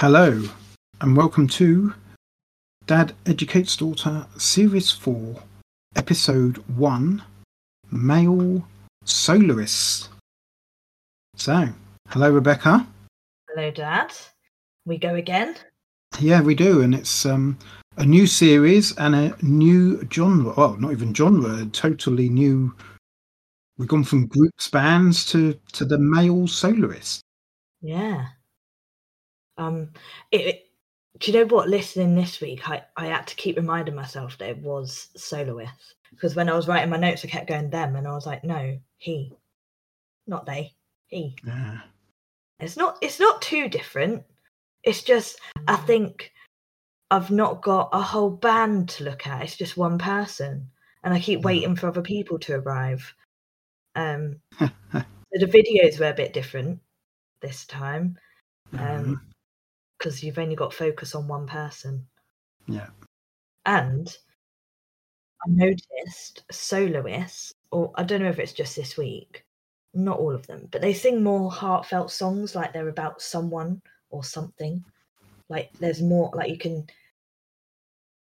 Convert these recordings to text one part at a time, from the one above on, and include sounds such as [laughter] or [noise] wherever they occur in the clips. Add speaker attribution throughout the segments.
Speaker 1: Hello, and welcome to Dad Educates Daughter, Series 4, Episode 1 Male Soloists. So, hello, Rebekah.
Speaker 2: Hello, Dad. We go again.
Speaker 1: Yeah, we do, and it's um, a new series and a new genre. Well, not even genre, a totally new. We've gone from groups, bands to to the male soloist.
Speaker 2: Yeah. Um. It, it- do you know what? Listening this week, I I had to keep reminding myself that it was soloist because when I was writing my notes, I kept going them, and I was like, no, he, not they, he.
Speaker 1: Yeah.
Speaker 2: It's not. It's not too different. It's just I think I've not got a whole band to look at. It's just one person, and I keep waiting for other people to arrive. Um, [laughs] so the videos were a bit different this time
Speaker 1: Um,
Speaker 2: because you've only got focus on one person.
Speaker 1: yeah.
Speaker 2: And I noticed soloists, or I don't know if it's just this week, not all of them, but they sing more heartfelt songs like they're about someone or something. Like there's more, like you can,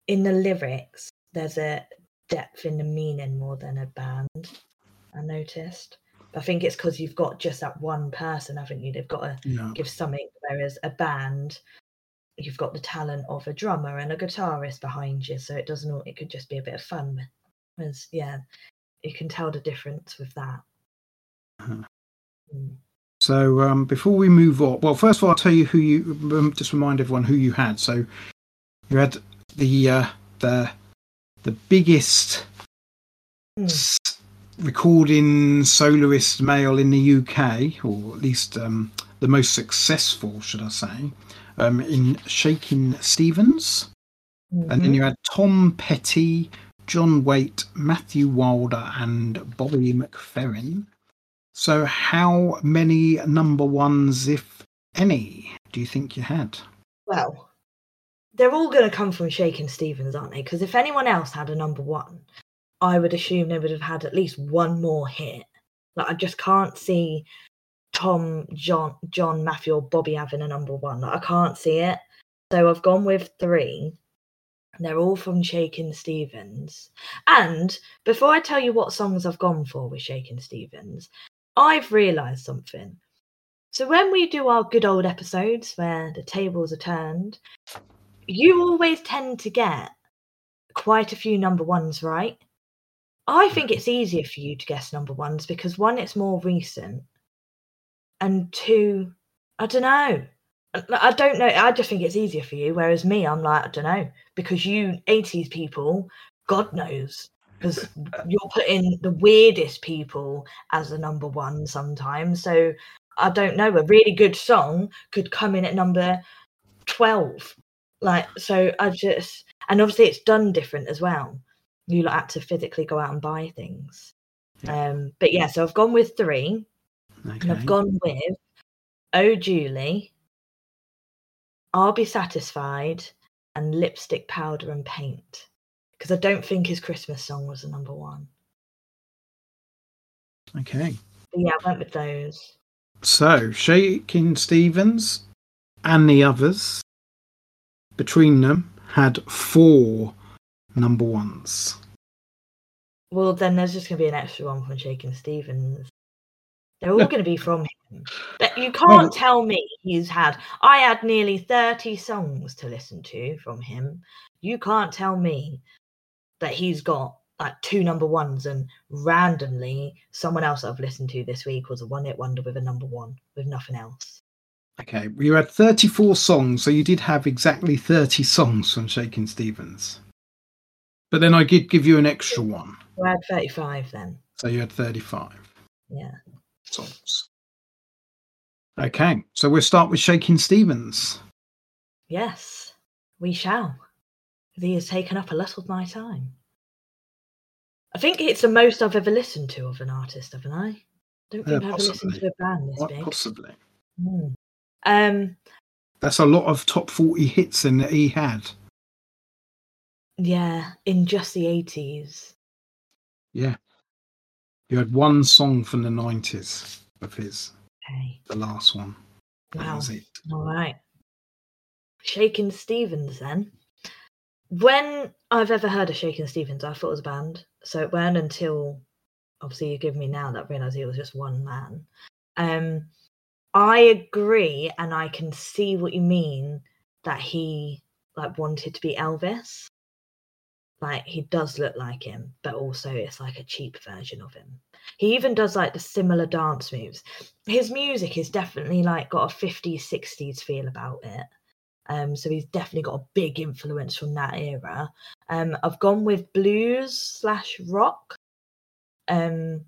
Speaker 2: in the lyrics, there's a depth in the meaning more than a band. I noticed. I think it's because you've got just that one person, haven't you? They've got to
Speaker 1: Yeah.
Speaker 2: give something, whereas a band, you've got the talent of a drummer and a guitarist behind you, so it doesn't. all- It could just be a bit of fun. Whereas, yeah, you can tell the difference with that.
Speaker 1: Uh-huh.
Speaker 2: Mm.
Speaker 1: So um, before we move on, well, first of all, I'll tell you who you um, just remind everyone who you had. So you had the uh, the the biggest
Speaker 2: Mm.
Speaker 1: s- recording soloist male in the UK, or at least um, the most successful, should I say, um, in Shakin' Stevens. And then
Speaker 2: Mhm.
Speaker 1: you had Tom Petty, John Waite, Matthew Wilder, and Bobby McFerrin. So, how many number ones, if any, do you think you had?
Speaker 2: Well, they're all going to come from Shakin' Stevens, aren't they? Because if anyone else had a number one, I would assume they would have had at least one more hit. Like I just can't see Tom, John, John, Matthew, or Bobby having a number one. Like, I can't see it. So I've gone with three. They're all from Shakin' Stevens. And before I tell you what songs I've gone for with Shakin' Stevens, I've realised something. So when we do our good old episodes where the tables are turned, you always tend to get quite a few number ones right. I think it's easier for you to guess number ones because one, it's more recent, and two, I don't know. I- don't know. I just think it's easier for you. Whereas me, I'm like, I don't know, because you 80s people, God knows, because [laughs] you're putting the weirdest people as the number one sometimes. So I don't know. A really good song could come in at number 12. Like, so I just, and obviously it's done different as well. You like, had to physically go out and buy things.
Speaker 1: Yeah.
Speaker 2: Um, but yeah, so I've gone with three, and I've gone with Oh Julie, I'll Be Satisfied, and Lipstick Powder and Paint. Because I don't think his Christmas song was the number one.
Speaker 1: Okay.
Speaker 2: But yeah, I went with those.
Speaker 1: So, Shakin' Stevens and the others, between them, had four number ones.
Speaker 2: Well, then there's just going to be an extra one from Shakin' Stevens. They're all going to be from him. But you can't tell me he's had. I had nearly 30 songs to listen to from him. You can't tell me that he's got like two number ones and randomly someone else I've listened to this week was a one hit wonder with a number one with nothing else.
Speaker 1: Okay, you had 34 songs, so you did have exactly 30 songs from Shakin' Stevens. But then I did give you an extra one,
Speaker 2: So I had 35 then.
Speaker 1: so you had 35
Speaker 2: Yeah.
Speaker 1: songs. Okay, so we'll start with Shakin' Stevens.
Speaker 2: Yes, we shall. He has taken up a lot of my time. I think it's the most I've ever listened to of an artist, haven't I? Don't
Speaker 1: Uh,
Speaker 2: think I've ever listened to a band this
Speaker 1: Quite
Speaker 2: big.
Speaker 1: possibly.
Speaker 2: Hmm. Um,
Speaker 1: That's a lot of top 40 hits in that he had.
Speaker 2: Yeah, in just the eighties.
Speaker 1: Yeah. You had one song from the 90s of his,
Speaker 2: Okay.
Speaker 1: the last one. That
Speaker 2: Wow.
Speaker 1: was it.
Speaker 2: All right. Shakin' Stevens then. When I've ever heard of Shakin' Stevens, I thought it was a band. So it weren't until obviously you give me now that I realise he was just one man. Um, I agree, and I can see what you mean that he like wanted to be Elvis. Like he does look like him, but also it's like a cheap version of him. He even does like the similar dance moves. His music is definitely like got a 50s, 60s feel about it. Um, so he's definitely got a big influence from that era. Um, I've gone with blues slash rock. Um,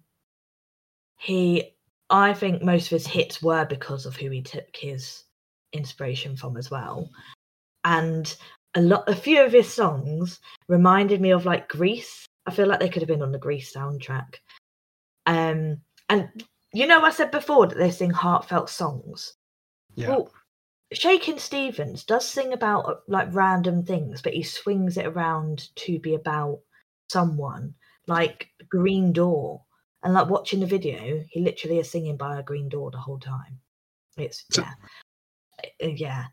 Speaker 2: he, I think most of his hits were because of who he took his inspiration from as well. And a lot, a few of his songs reminded me of like Grease. I feel like they could have been on the Grease soundtrack. Um, and you know, I said before that they sing heartfelt songs.
Speaker 1: Yeah.
Speaker 2: Well, Shakin' Stevens does sing about uh, like random things, but he swings it around to be about someone, like Green Door. And like watching the video, he literally is singing by a green door the whole time. It's
Speaker 1: So-
Speaker 2: yeah, Uh, yeah.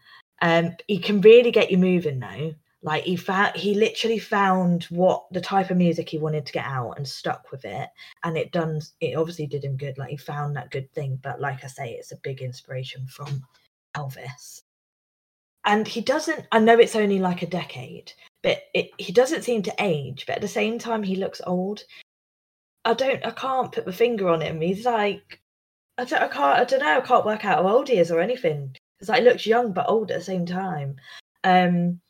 Speaker 2: Um, he can really get you moving though. Like he found, he literally found what the type of music he wanted to get out and stuck with it, and it done. It obviously did him good. Like he found that good thing. But like I say, it's a big inspiration from Elvis. And he doesn't, I know it's only like a decade, but it, he doesn't seem to age, but at the same time, he looks old. I don't, I can't put my finger on him. He's like, I don't, I can't, I don't know, I can't work out how old he is or anything. Like, he looks young but old at the same time. Um,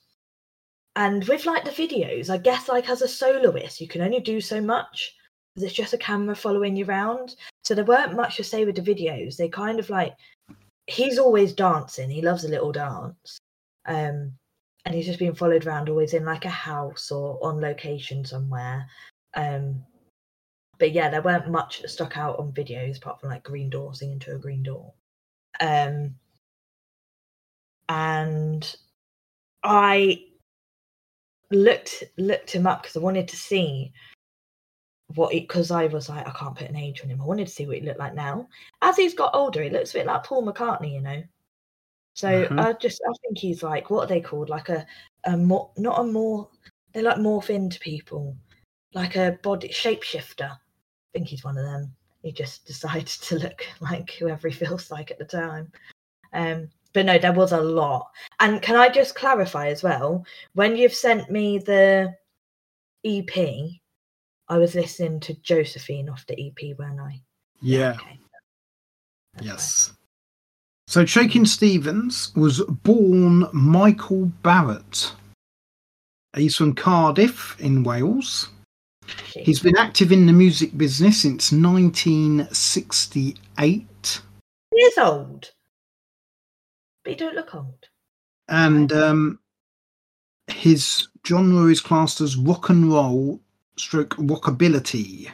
Speaker 2: and with like the videos, I guess like as a soloist, you can only do so much because it's just a camera following you around. So there weren't much to say with the videos. They kind of like he's always dancing. He loves a little dance. Um, and he's just being followed around always in like a house or on location somewhere. Um, but yeah, there weren't much stuck out on videos apart from like Green Door singing to a green door. Um, and I looked looked him up because I wanted to see what it because I was like I can't put an age on him. I wanted to see what he looked like now. As he's got older, he looks a bit like Paul McCartney, you know. So
Speaker 1: Mhm.
Speaker 2: I just I think he's like what are they called? Like a a more not a more they like morph into people, like a body shapeshifter. I think he's one of them. He just [laughs] decided to look like whoever he feels like at the time. Um, but no, there was a lot. And can I just clarify as well? When you've sent me the EP, I was listening to Josephine off the EP, weren't I?
Speaker 1: Yeah.
Speaker 2: Okay.
Speaker 1: Yes. So Shakin' Stevens was born Michael Barrett. He's from Cardiff in Wales. He's been active in the music business since 1968.
Speaker 2: Years old, but he don't look old.
Speaker 1: And um, his genre is classed as rock and roll stroke rockability.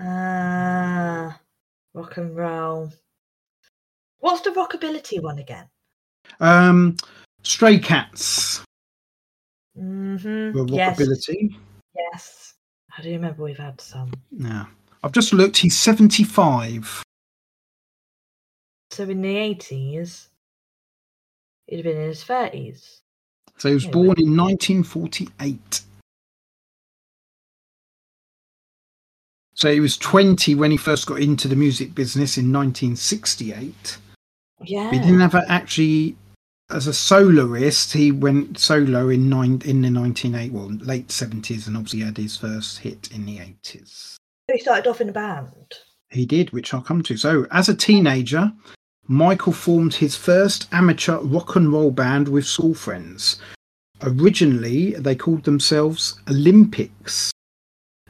Speaker 2: Ah, rock and roll. What's the rockability one again?
Speaker 1: Um, Stray Cats
Speaker 2: Mm-hmm.
Speaker 1: were
Speaker 2: Yes,
Speaker 1: rockability.
Speaker 2: yes. I do remember we've had some.
Speaker 1: Yeah. I've just looked, he's 75.
Speaker 2: So in the eighties, he'd been in his thirties.
Speaker 1: So he was born in 1948. So he was 20 when he first got into the music business in 1968.
Speaker 2: Yeah.
Speaker 1: He didn't have a, actually, as a soloist, he went solo in nine in the 1980, well, late 70s, and obviously had his first hit in the 80s.
Speaker 2: He started off in a band.
Speaker 1: He did, which I'll come to. So, as a teenager, Michael formed his first amateur rock and roll band with school friends. Originally, they called themselves Olympics.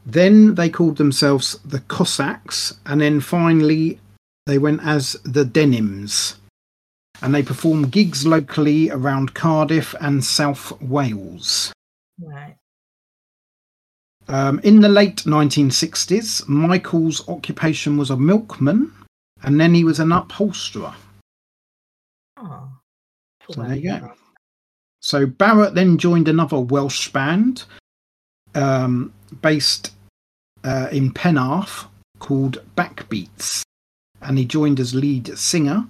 Speaker 1: Then they called themselves the Cossacks, and then finally they went as the Denims. And they performed gigs locally around Cardiff and South Wales.
Speaker 2: Right.
Speaker 1: Um, in the late 1960s, Michael's occupation was a milkman, and then he was an upholsterer.
Speaker 2: Oh.
Speaker 1: So there you go. So Barrett then joined another Welsh band um, based uh, in Penarth called Backbeats, and he joined as lead singer.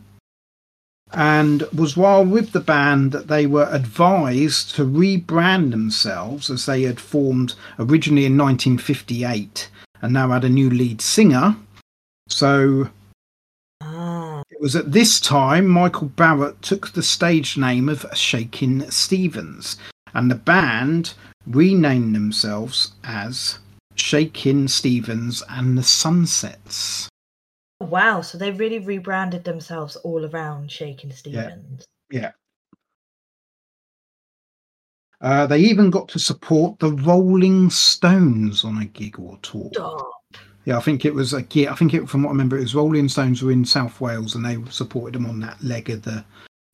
Speaker 1: and was while with the band that they were advised to rebrand themselves as they had formed originally in 1958 and now had a new lead singer. So it was at this time Michael Barrett took the stage name of Shakin' Stevens, and the band renamed themselves as Shakin' Stevens and the Sunsets.
Speaker 2: wow. So they really rebranded themselves all around Shakin' Stevens. Yeah.
Speaker 1: Uh, they even got to support the Rolling Stones on a gig or tour.
Speaker 2: Stop.
Speaker 1: Yeah, I think it was a gig. I think it, from what I remember, it was Rolling Stones were in South Wales and they supported them on that leg of the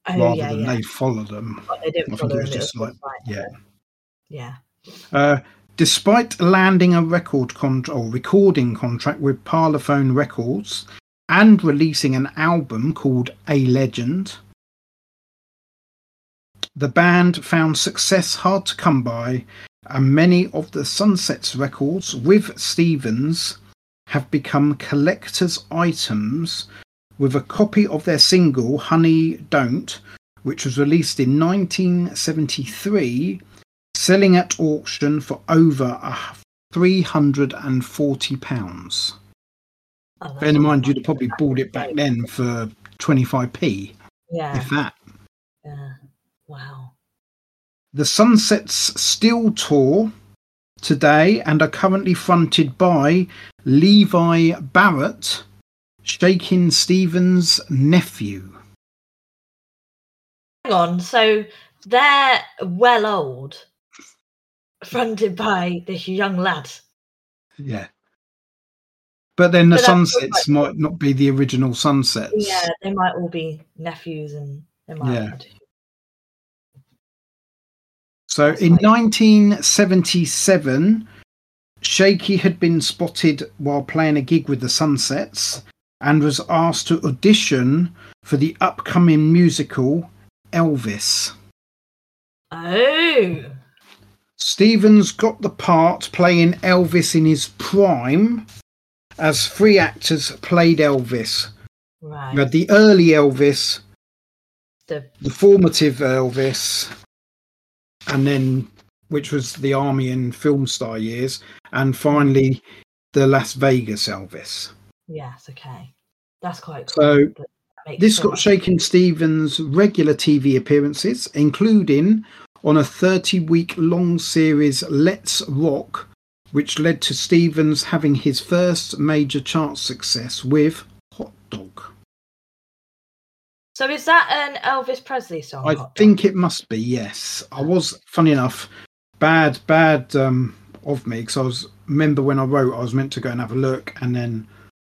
Speaker 2: Oh,
Speaker 1: rather
Speaker 2: yeah,
Speaker 1: than
Speaker 2: yeah.
Speaker 1: they followed them.
Speaker 2: But they didn't
Speaker 1: I think it
Speaker 2: follow
Speaker 1: was
Speaker 2: them,
Speaker 1: just like- yeah.
Speaker 2: Yeah.
Speaker 1: Uh, despite landing a record con- or recording contract with Parlophone Records and releasing an album called A Legend, the band found success hard to come by, and many of the Sunsets records with Stevens have become collector's items with a copy of their single Honey Don't, which was released in 1973 selling at auction for over three hundred and forty pounds.
Speaker 2: Oh,
Speaker 1: Bear in mind, you'd have probably bought it back then for twenty five p,
Speaker 2: Yeah.
Speaker 1: if that.
Speaker 2: Yeah. Wow.
Speaker 1: The Sunsets still tour today and are currently fronted by Levi Barrett, Shakin' Stevens' nephew.
Speaker 2: Hang on. So they're well old, fronted by this young lad.
Speaker 1: Yeah. But then the
Speaker 2: But
Speaker 1: Sunsets might not be the original Sunsets.
Speaker 2: Yeah, they might all be nephews and they might
Speaker 1: Yeah. So
Speaker 2: That's
Speaker 1: in
Speaker 2: nice.
Speaker 1: 1977, Shaky had been spotted while playing a gig with the Sunsets and was asked to audition for the upcoming musical Elvis.
Speaker 2: Oh.
Speaker 1: Stevens got the part playing Elvis in his prime, as three actors played Elvis.
Speaker 2: Right.
Speaker 1: You had the early Elvis,
Speaker 2: The
Speaker 1: the formative Elvis, and then which was the army and film star years, and finally the Las Vegas Elvis.
Speaker 2: yes, okay. That's quite cool.
Speaker 1: So,
Speaker 2: but that makes
Speaker 1: This
Speaker 2: so
Speaker 1: got
Speaker 2: much-
Speaker 1: Shakin' Stevens' regular TV appearances, including on a 30 week long series Let's Rock, which led to Stevens having his first major chart success with Hot Dog.
Speaker 2: So is that an Elvis Presley song?
Speaker 1: I think it must be, yes. I was, funny enough, bad, bad um, of me because I was, remember when I wrote, I was meant to go and have a look and then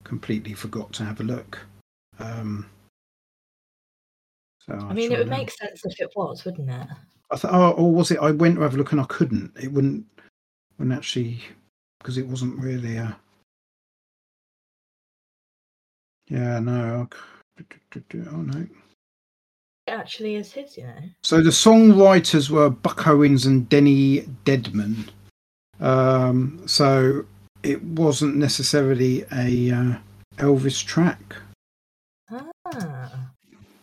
Speaker 1: completely forgot to have a look. Um, so
Speaker 2: I
Speaker 1: I'll
Speaker 2: mean, it would make sense if it was, wouldn't it?
Speaker 1: I thought, oh, or was it? I went to have a look and I couldn't. It wouldn't, wouldn't actually, because it wasn't really a. Yeah, no. I Oh no.
Speaker 2: It actually is his, you know.
Speaker 1: So the songwriters were Buck Owens and Denny Dedmon. Um, so it wasn't necessarily a uh, Elvis track,
Speaker 2: Ah.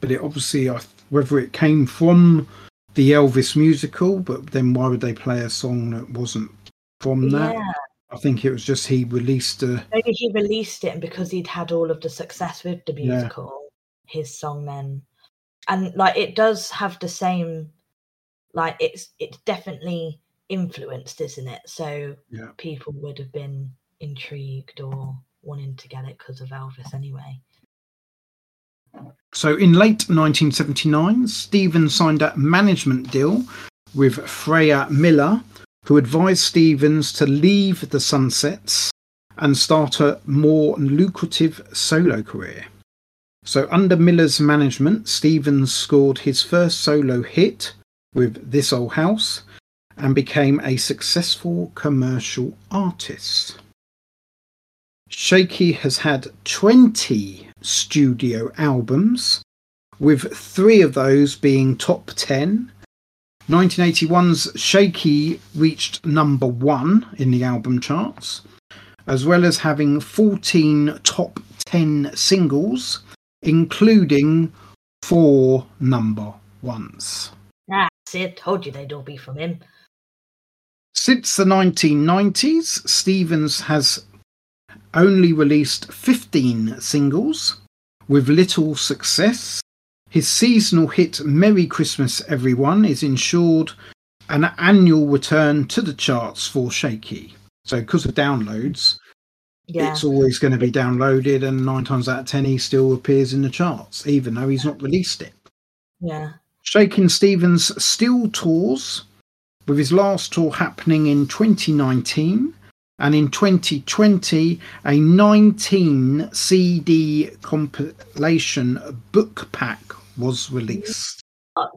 Speaker 1: but it obviously, whether it came from the Elvis musical, but then why would they play a song that wasn't from that?
Speaker 2: Yeah.
Speaker 1: I think it was just he released a
Speaker 2: Maybe he released it and because he'd had all of the success with the
Speaker 1: Yeah.
Speaker 2: His song then and like it does have the same like it's it's definitely influenced, isn't it? So
Speaker 1: Yeah.
Speaker 2: people would have been intrigued or wanting to get it because of Elvis anyway.
Speaker 1: So in late 1979, Stevens signed a management deal with Freya Miller, who advised Stevens to leave the Sunsets and start a more lucrative solo career. So under Miller's management, Stevens scored his first solo hit with This Old House and became a successful commercial artist. Shaky has had 20 studio albums, with three of those being top 10. 1981's Shaky reached number one in the album charts, as well as having 14 top 10 singles, including four number ones.
Speaker 2: That's it. Told you they'd all be from him.
Speaker 1: Since the 1990s, Stevens has only released 15 singles with little success. His seasonal hit Merry Christmas Everyone is ensured an annual return to the charts for Shaky. So, because of downloads,
Speaker 2: Yeah.
Speaker 1: it's always going to be downloaded, and nine times out of ten, he still appears in the charts, even though he's not released it.
Speaker 2: Yeah.
Speaker 1: Shakin' Stevens still tours, with his last tour happening in 2019, and in 2020, a 19 CD compilation book pack was released.
Speaker 2: What?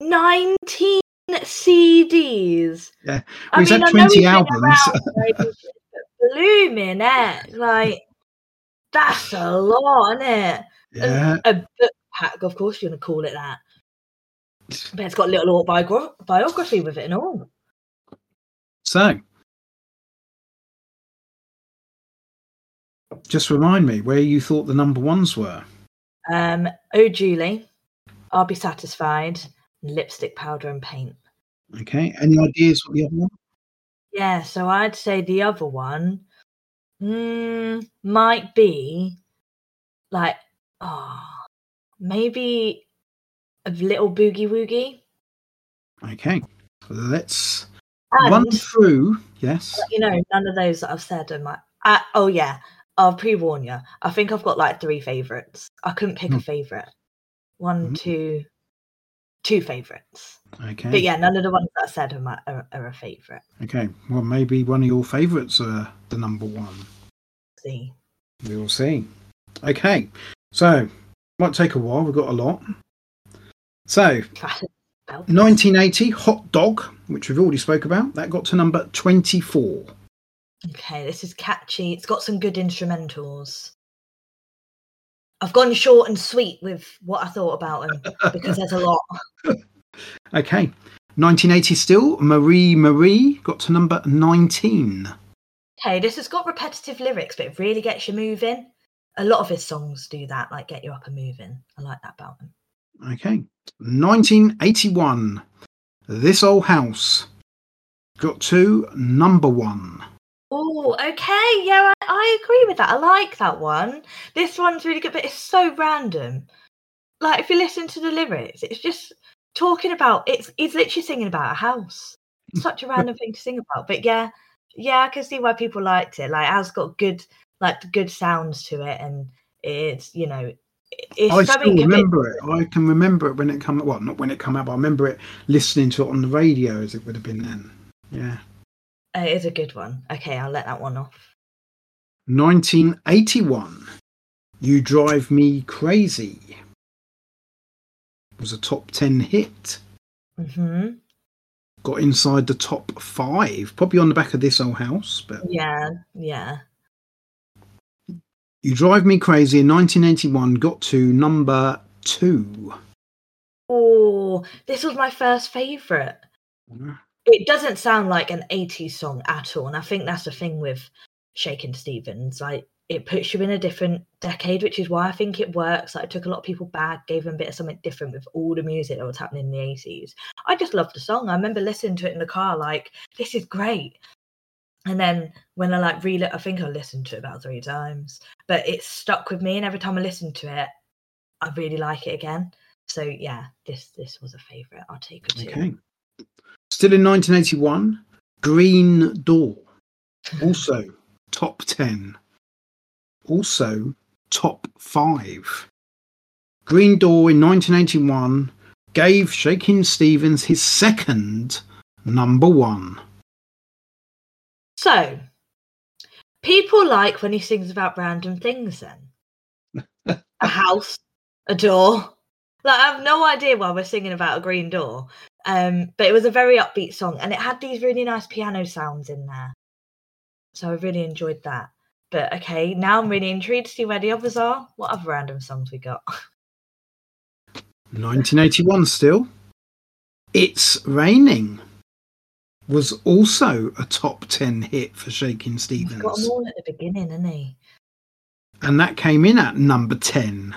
Speaker 2: 19 CDs.
Speaker 1: Yeah.
Speaker 2: I
Speaker 1: Well, he's
Speaker 2: mean,
Speaker 1: had
Speaker 2: I know
Speaker 1: 20 albums.
Speaker 2: around, [laughs] blooming heck. Like, that's a lot, isn't it?
Speaker 1: Yeah.
Speaker 2: A book pack, of course, you're going to call it that. But it's got a little autobiography biography with it and all.
Speaker 1: So, just remind me where you thought the number ones were.
Speaker 2: Um, oh, Julie, I'll be satisfied. Lipstick, powder, and paint.
Speaker 1: Okay. Any ideas what the other one?
Speaker 2: Yeah, so I'd say the other one mm, might be like, oh, maybe a little boogie woogie.
Speaker 1: Okay. Let's
Speaker 2: And,
Speaker 1: run through. Yes.
Speaker 2: you know, none of those that I've said are my. Uh, oh, yeah, I'll pre warn you. I think I've got like three favorites. I couldn't pick a
Speaker 1: Mm.
Speaker 2: favorite. One,
Speaker 1: Mhm.
Speaker 2: two, two favorites.
Speaker 1: Okay.
Speaker 2: But yeah, none of the ones that I said are, my, are, are a favorite.
Speaker 1: Okay. Well, maybe one of your favourites are the number one.
Speaker 2: See,
Speaker 1: We will see. Okay. So, might take a while. We've got a lot. So, [laughs] 1980, Hot Dog, which we've already spoke about, that got to number 24.
Speaker 2: Okay, this is catchy. It's got some good instrumentals. I've gone short and sweet with what I thought about them because there's a lot. [laughs]
Speaker 1: Okay. 1980 still, Marie Marie got to number 19.
Speaker 2: Okay, this has got repetitive lyrics, but it really gets you moving. A lot of his songs do that, like get you up and moving. I like that about him.
Speaker 1: Okay. 1981, This Old House got to number one.
Speaker 2: Oh, okay. Yeah, I, I agree with that. I like that one. This one's really good, but it's so random. Like if you listen to the lyrics, it's just talking about it's he's literally singing about a house. [laughs] Such a random thing to sing about. But yeah, yeah, I can see why people liked it. Like it has got good like good sounds to it and it's you know it's
Speaker 1: I still remember it. I can remember it when it came. Well, not when it came out, but I remember it listening to it on the radio as it would have been then. Yeah.
Speaker 2: Uh, it is a good one. Okay, I'll let that one off.
Speaker 1: 1981, You Drive Me Crazy was a top 10 hit.
Speaker 2: hmm
Speaker 1: Got inside the top five, probably on the back of this old house. But
Speaker 2: Yeah, yeah.
Speaker 1: You Drive Me Crazy in 1981 got to number two.
Speaker 2: Oh, this was my first favourite. it doesn't sound like an 80s song at all and i think that's the thing with shakin stevens like it puts you in a different decade which is why i think it works like it took a lot of people back gave them a bit of something different with all the music that was happening in the 80s i just loved the song i remember listening to it in the car like this is great and then when i like re i think i listened to it about three times but it stuck with me and every time i listened to it i really like it again so yeah this this was a favorite i'll take it too
Speaker 1: Okay. Still in 1981, Green Door. [laughs] Also top 10. Also top 5. Green Door in 1981 gave Shakin' Stevens his second number one.
Speaker 2: So, people like when he sings about random things then. a [laughs] house, a door. Like, I have no idea why we're singing about a green door. Um, but it was a very upbeat song and it had these really nice piano sounds in there. So I really enjoyed that. But okay, now I'm really intrigued to see where the others are. What other random songs we got? [laughs]
Speaker 1: 1981 still. It's Raining was also a top 10 hit for Shakin'
Speaker 2: He's got them
Speaker 1: Stevens.
Speaker 2: all at the beginning, hasn't he?
Speaker 1: And that came in at number 10.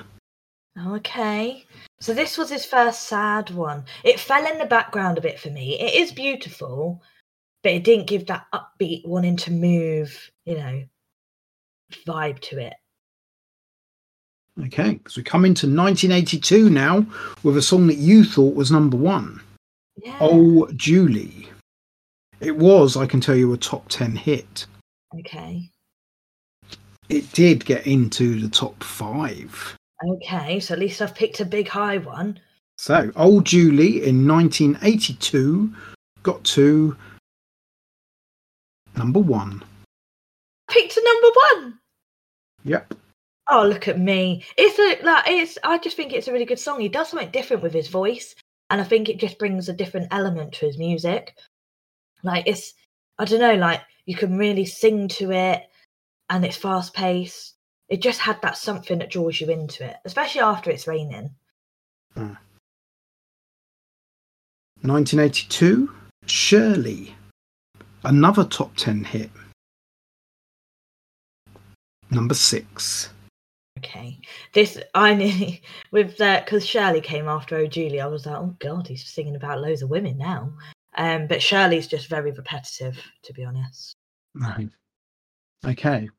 Speaker 2: Okay. So this was his first sad one. It fell in the background a bit for me. It is beautiful, but it didn't give that upbeat wanting to move, you know, vibe to it.
Speaker 1: Okay, so we come into 1982 now with a song that you thought was number one.
Speaker 2: Yeah.
Speaker 1: Oh, Julie. It was, I can tell you, a top 10 hit.
Speaker 2: Okay.
Speaker 1: It did get into the top five.
Speaker 2: Okay. So at least I've picked a big high one.
Speaker 1: So, Old Julie in 1982 got to number one.
Speaker 2: Picked a number one.
Speaker 1: Yep.
Speaker 2: Oh, look at me! It's a like it's. I just think it's a really good song. He does something different with his voice, and I think it just brings a different element to his music. Like it's, I don't know, like you can really sing to it, and it's fast paced. It just had that something that draws you into it, especially after it's raining. Hmm.
Speaker 1: 1982, Shirley. Another top 10 hit. Number six.
Speaker 2: Okay, this I nearly [laughs] with that because Shirley came after Oh Julie. I was like, oh god, he's singing about loads of women now. Um, but Shirley's just very repetitive, to be honest.
Speaker 1: Right. Okay.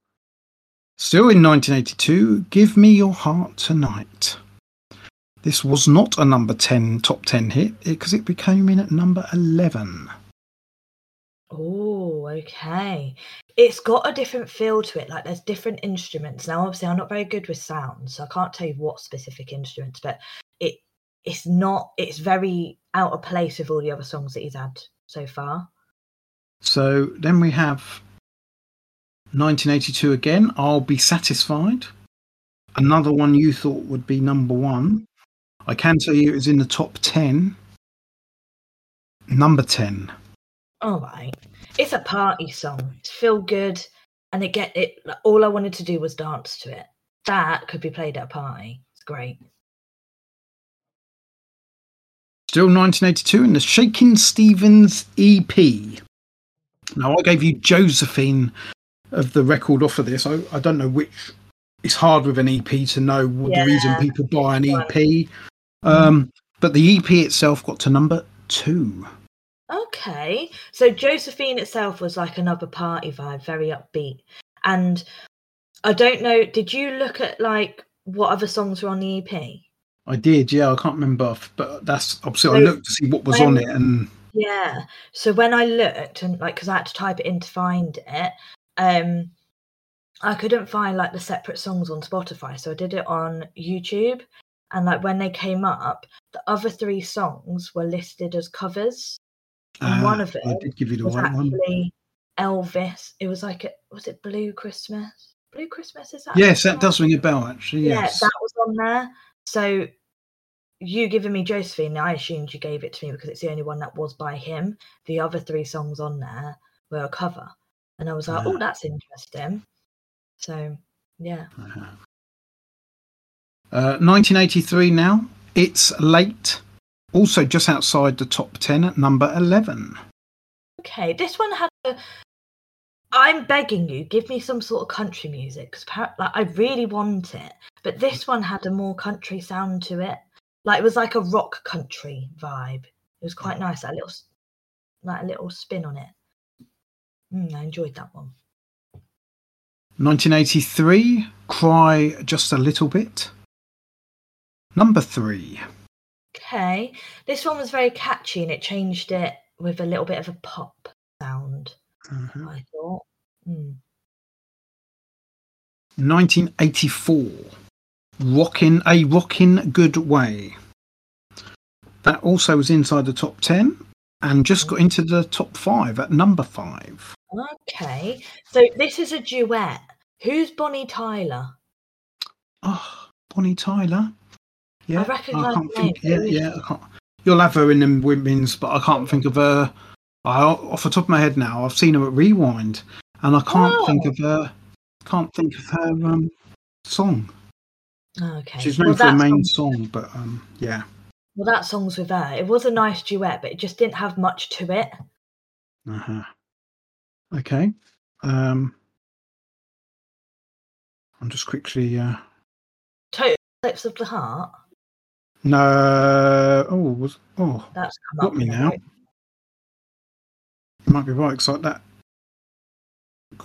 Speaker 1: Still in 1982, Give Me Your Heart Tonight. This was not a number 10 top 10 hit because it became in at number 11.
Speaker 2: Oh, okay. It's got a different feel to it. Like there's different instruments. Now, obviously, I'm not very good with sounds, so I can't tell you what specific instruments, but it it's not. It's very out of place with all the other songs that he's had so far.
Speaker 1: So then we have 1982 again, I'll Be Satisfied. Another one you thought would be number one. I can tell you it was in the top 10. Number 10.
Speaker 2: All right. It's a party song. It's feel good, and it get it. All I wanted to do was dance to it. That could be played at a party. It's great.
Speaker 1: Still 1982 in the Shakin' Stevens EP. Now, I gave you Josephine of the record off of this. I, I don't know which. It's hard with an EP to know what the reason people buy an EP. Um, but the EP itself got to number two.
Speaker 2: Okay. So Josephine itself was like another party vibe, very upbeat. And I don't know, did you look at like what other songs were on the EP?
Speaker 1: I did, yeah. I can't remember, but that's obviously I looked to see what was on it, and
Speaker 2: Yeah. So when I looked and like because I had to type it in to find it, um I couldn't find like the separate songs on Spotify. So I did it on YouTube. And like when they came up, the other three songs were listed as covers. And one
Speaker 1: Ah,
Speaker 2: of
Speaker 1: I
Speaker 2: it
Speaker 1: did give you the
Speaker 2: was
Speaker 1: right one.
Speaker 2: actually Elvis. It was like a, was it Blue Christmas? Blue Christmas is that?
Speaker 1: Yes, that does ring a bell, actually.
Speaker 2: Yeah,
Speaker 1: Yes.
Speaker 2: that was on there. So you giving me Josephine, I assumed you gave it to me because it's the only one that was by him. The other three songs on there were a cover. And I was like,
Speaker 1: Ah.
Speaker 2: oh, that's interesting. So, yeah.
Speaker 1: Uh-huh. Uh, 1983 now. It's late. Also just outside the top 10 at number 11.
Speaker 2: Okay, this one had a. I'm begging you, give me some sort of country music because like, I really want it. But this one had a more country sound to it. Like it was like a rock country vibe. It was quite nice. That little, like a little spin on it. Mm, I enjoyed that one.
Speaker 1: 1983. Cry just a little bit. Number three.
Speaker 2: Okay, this one was very catchy and it changed it with a little bit of a pop sound.
Speaker 1: Uh-huh.
Speaker 2: I thought. Mm.
Speaker 1: 1984. Rockin' a Rockin' Good Way. That also was inside the top 10 and just got into the top five at number five.
Speaker 2: Okay, so this is a duet. Who's Bonnie Tyler?
Speaker 1: Oh, Bonnie Tyler. Yeah,
Speaker 2: recognise
Speaker 1: can't think. Yeah,
Speaker 2: but who is
Speaker 1: yeah. I. You'll have her in them women's, but I can't think of her. I, off the top of my head now, I've seen her at Rewind, and I can't think
Speaker 2: Oh.
Speaker 1: of her. Can't think of her um, song.
Speaker 2: Okay,
Speaker 1: She's
Speaker 2: well,
Speaker 1: known for the main
Speaker 2: song-
Speaker 1: song, but um, yeah.
Speaker 2: well, that song's with her. It was a nice duet, but it just didn't have much to it.
Speaker 1: Uh-huh. Okay. Um, I'm just quickly. Uh,
Speaker 2: Total Eclipse of the Heart.
Speaker 1: No. Oh, was oh,
Speaker 2: That's come
Speaker 1: Got
Speaker 2: up.
Speaker 1: me now. you might be right. It's like that.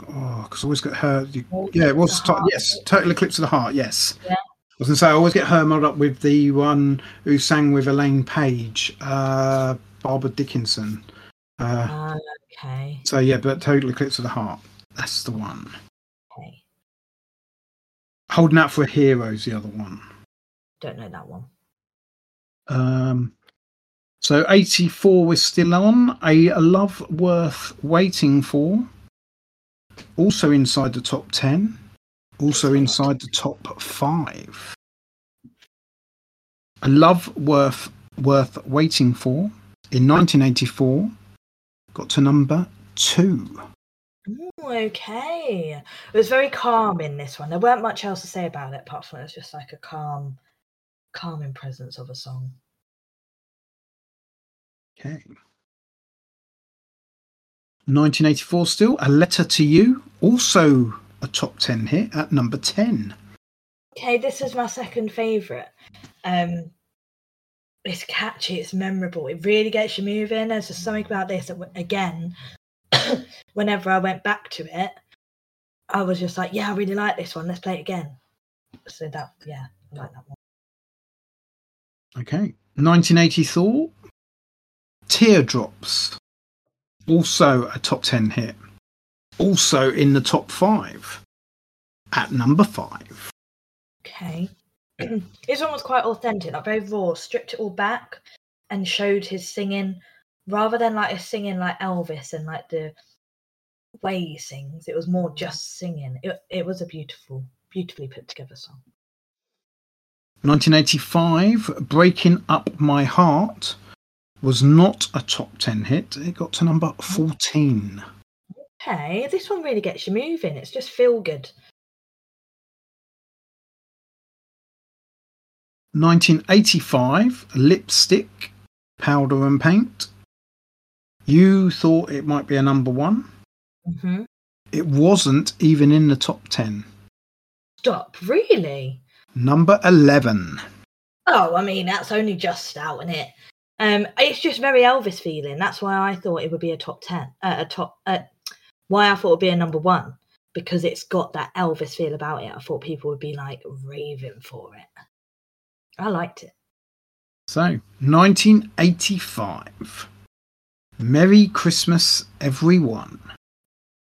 Speaker 1: Oh, because I always get her. You, yeah, it was. To- yes, Total Eclipse of the Heart. Yes.
Speaker 2: Yeah.
Speaker 1: I was gonna say I always get her muddled up with the one who sang with Elaine Paige, uh, Barbara Dickinson. Uh,
Speaker 2: Ah, okay.
Speaker 1: so yeah, but Total Eclipse of the Heart. That's the one.
Speaker 2: Okay.
Speaker 1: Holding out for a hero's the other one.
Speaker 2: Don't know that one.
Speaker 1: Um, so 84 is still on. A love worth waiting for. Also inside the top 10. Also inside the top five. A love worth worth waiting for in 1984 got to number two.
Speaker 2: Ooh, okay. It was very calm in this one. There weren't much else to say about it apart from it was just like a calm, calming presence of a song.
Speaker 1: Okay. 1984 still. A letter to you. Also a top 10 hit at number 10.
Speaker 2: Okay, this is my second favourite. Um, it's catchy, it's memorable, it really gets you moving. There's just something about this that, again, [coughs] whenever I went back to it, I was just like, yeah, I really like this one. Let's play it again. So that, yeah, I like that one.
Speaker 1: Okay. 1984, Teardrops. Also a top 10 hit. Also in the top five at number five.
Speaker 2: Okay. [clears throat] this one was quite authentic, like very raw, stripped it all back and showed his singing rather than like a singing like Elvis and like the way he sings. It was more just singing. It, it was a beautiful, beautifully put together song.
Speaker 1: 1985, Breaking Up My Heart was not a top 10 hit. It got to number 14.
Speaker 2: Okay, this one really gets you moving. It's just feel good.
Speaker 1: 1985, Lipstick, Powder and Paint. You thought it might be a number one.
Speaker 2: hmm
Speaker 1: It wasn't even in the top 10.
Speaker 2: Stop, really?
Speaker 1: Number 11.
Speaker 2: Oh, I mean, that's only just out, isn't it? Um, it's just very Elvis feeling. That's why I thought it would be a top ten, uh, a top. Uh, why I thought it would be a number one because it's got that Elvis feel about it. I thought people would be like raving for it. I liked it.
Speaker 1: So, 1985. Merry Christmas, everyone.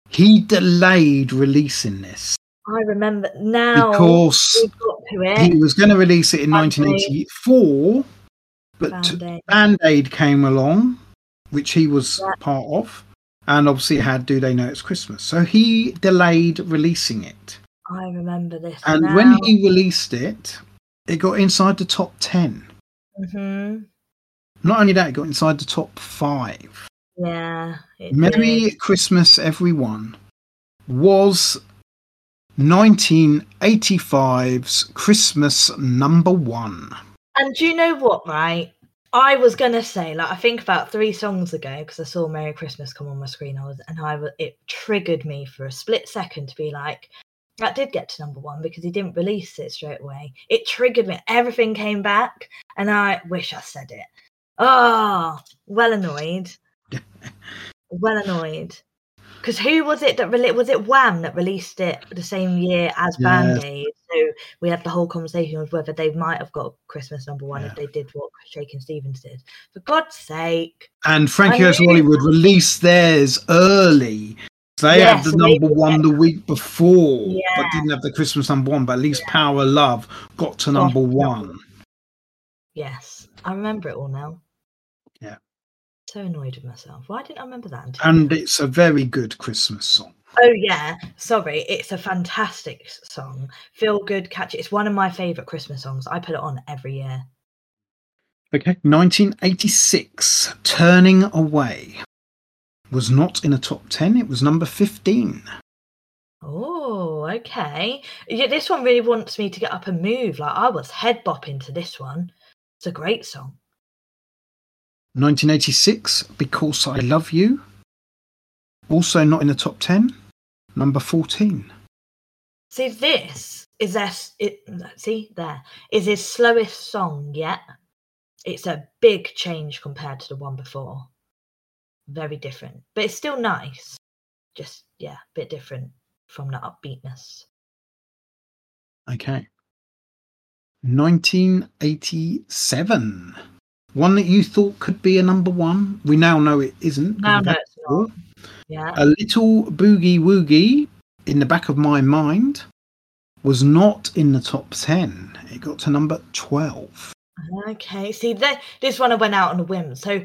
Speaker 1: He delayed releasing this
Speaker 2: I remember now.
Speaker 1: because
Speaker 2: we got to
Speaker 1: he was going to release it in 1984, but
Speaker 2: Band-Aid.
Speaker 1: Band Aid came along, which he was
Speaker 2: Yeah.
Speaker 1: part of, and obviously it had Do They Know It's Christmas. So he delayed releasing it.
Speaker 2: I remember this.
Speaker 1: And
Speaker 2: now.
Speaker 1: when he released it, it got inside the top 10.
Speaker 2: Mhm.
Speaker 1: Not only that, it got inside the top five.
Speaker 2: Yeah.
Speaker 1: Merry
Speaker 2: did.
Speaker 1: Christmas, everyone was 1985's Christmas number one.
Speaker 2: And do you know what, right? I was gonna say, like, I think about three songs ago because I saw "Merry Christmas" come on my screen. I was, and I was, it triggered me for a split second to be like, that did get to number one because he didn't release it straight away. It triggered me. Everything came back, and I wish I said it. Oh, well annoyed. [laughs] well annoyed. Because who was it that rele- was it Wham that released it the same year as. Band Aid? So we had the whole conversation of whether they might have got Christmas number one if they did what Shakin' Stevens did. For God's sake.
Speaker 1: And Frankie
Speaker 2: I
Speaker 1: Goes to
Speaker 2: knew-
Speaker 1: Hollywood released theirs early. They had
Speaker 2: Yes,
Speaker 1: the number one the week before, but didn't have the Christmas number one. But at least Power Love got to
Speaker 2: Got
Speaker 1: number
Speaker 2: to number
Speaker 1: one.
Speaker 2: Yes. I remember it all now. So annoyed with myself. Why didn't I remember that until
Speaker 1: And it's a very good Christmas song.
Speaker 2: Oh yeah, sorry, it's a fantastic song. Feel good, catchy. It's one of my favorite Christmas songs. I put it on every year.
Speaker 1: Okay. 1986, Turning Away was not in a top 10. It was number 15.
Speaker 2: Oh, okay. Yeah, this one really wants me to get up and move. Like I was head bopping to this one. It's a great song.
Speaker 1: 1986, Because I Love You. Also not in the top 10. Number 14.
Speaker 2: See, this is this it see there is his slowest song yet it's a big change compared to the one before very different but it's still nice just yeah a bit different from the upbeatness
Speaker 1: Okay. 1987. One that you thought could be a number one. We now know it isn't.
Speaker 2: no no it's not yeah
Speaker 1: A little boogie woogie in the back of my mind was not in the top 10. It got to number 12.
Speaker 2: Okay, see, th- this one I went out on a whim, so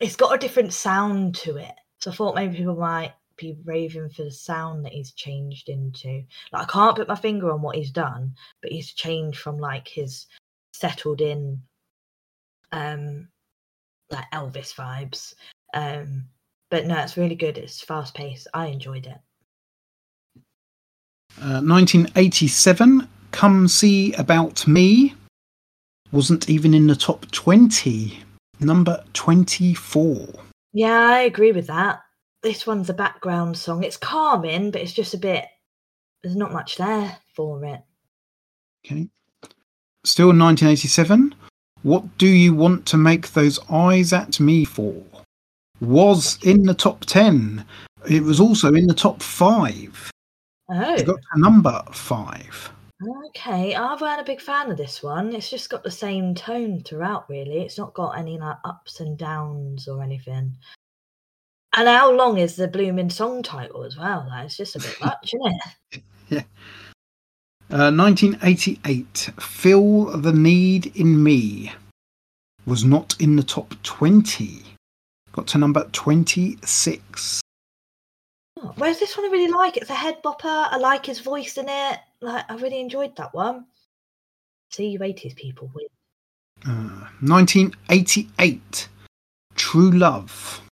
Speaker 2: it's got a different sound to it. So I thought maybe people might be raving for the sound that he's changed into. Like I can't put my finger on what he's done, but he's changed from like his settled in, um, like Elvis vibes. Um, but no, it's really good. It's fast paced. I enjoyed it.
Speaker 1: Uh, 1987, Come See About Me wasn't even in the top 20. Number 24.
Speaker 2: Yeah, I agree with that. This one's a background song. It's calming, but it's just a bit. There's not much there for it.
Speaker 1: Okay. Still in 1987. What do you want to make those eyes at me for? Was in the top 10. It was also in the top 5.
Speaker 2: Oh,
Speaker 1: It got to number 5.
Speaker 2: okay. I weren't a big fan of this one. It's just got the same tone throughout, really. It's not got any like ups and downs or anything. And how long is the blooming song title as well? Like, it's just a bit [laughs] much, isn't it?
Speaker 1: Uh, 1988. Feel the Need in Me was not in the top 20. Got to number 26.
Speaker 2: Oh, Whereas this one I really like. It's a head bopper. I like his voice in it. Like I really enjoyed that one. See you 80s people win.
Speaker 1: Uh, 1988. True Love.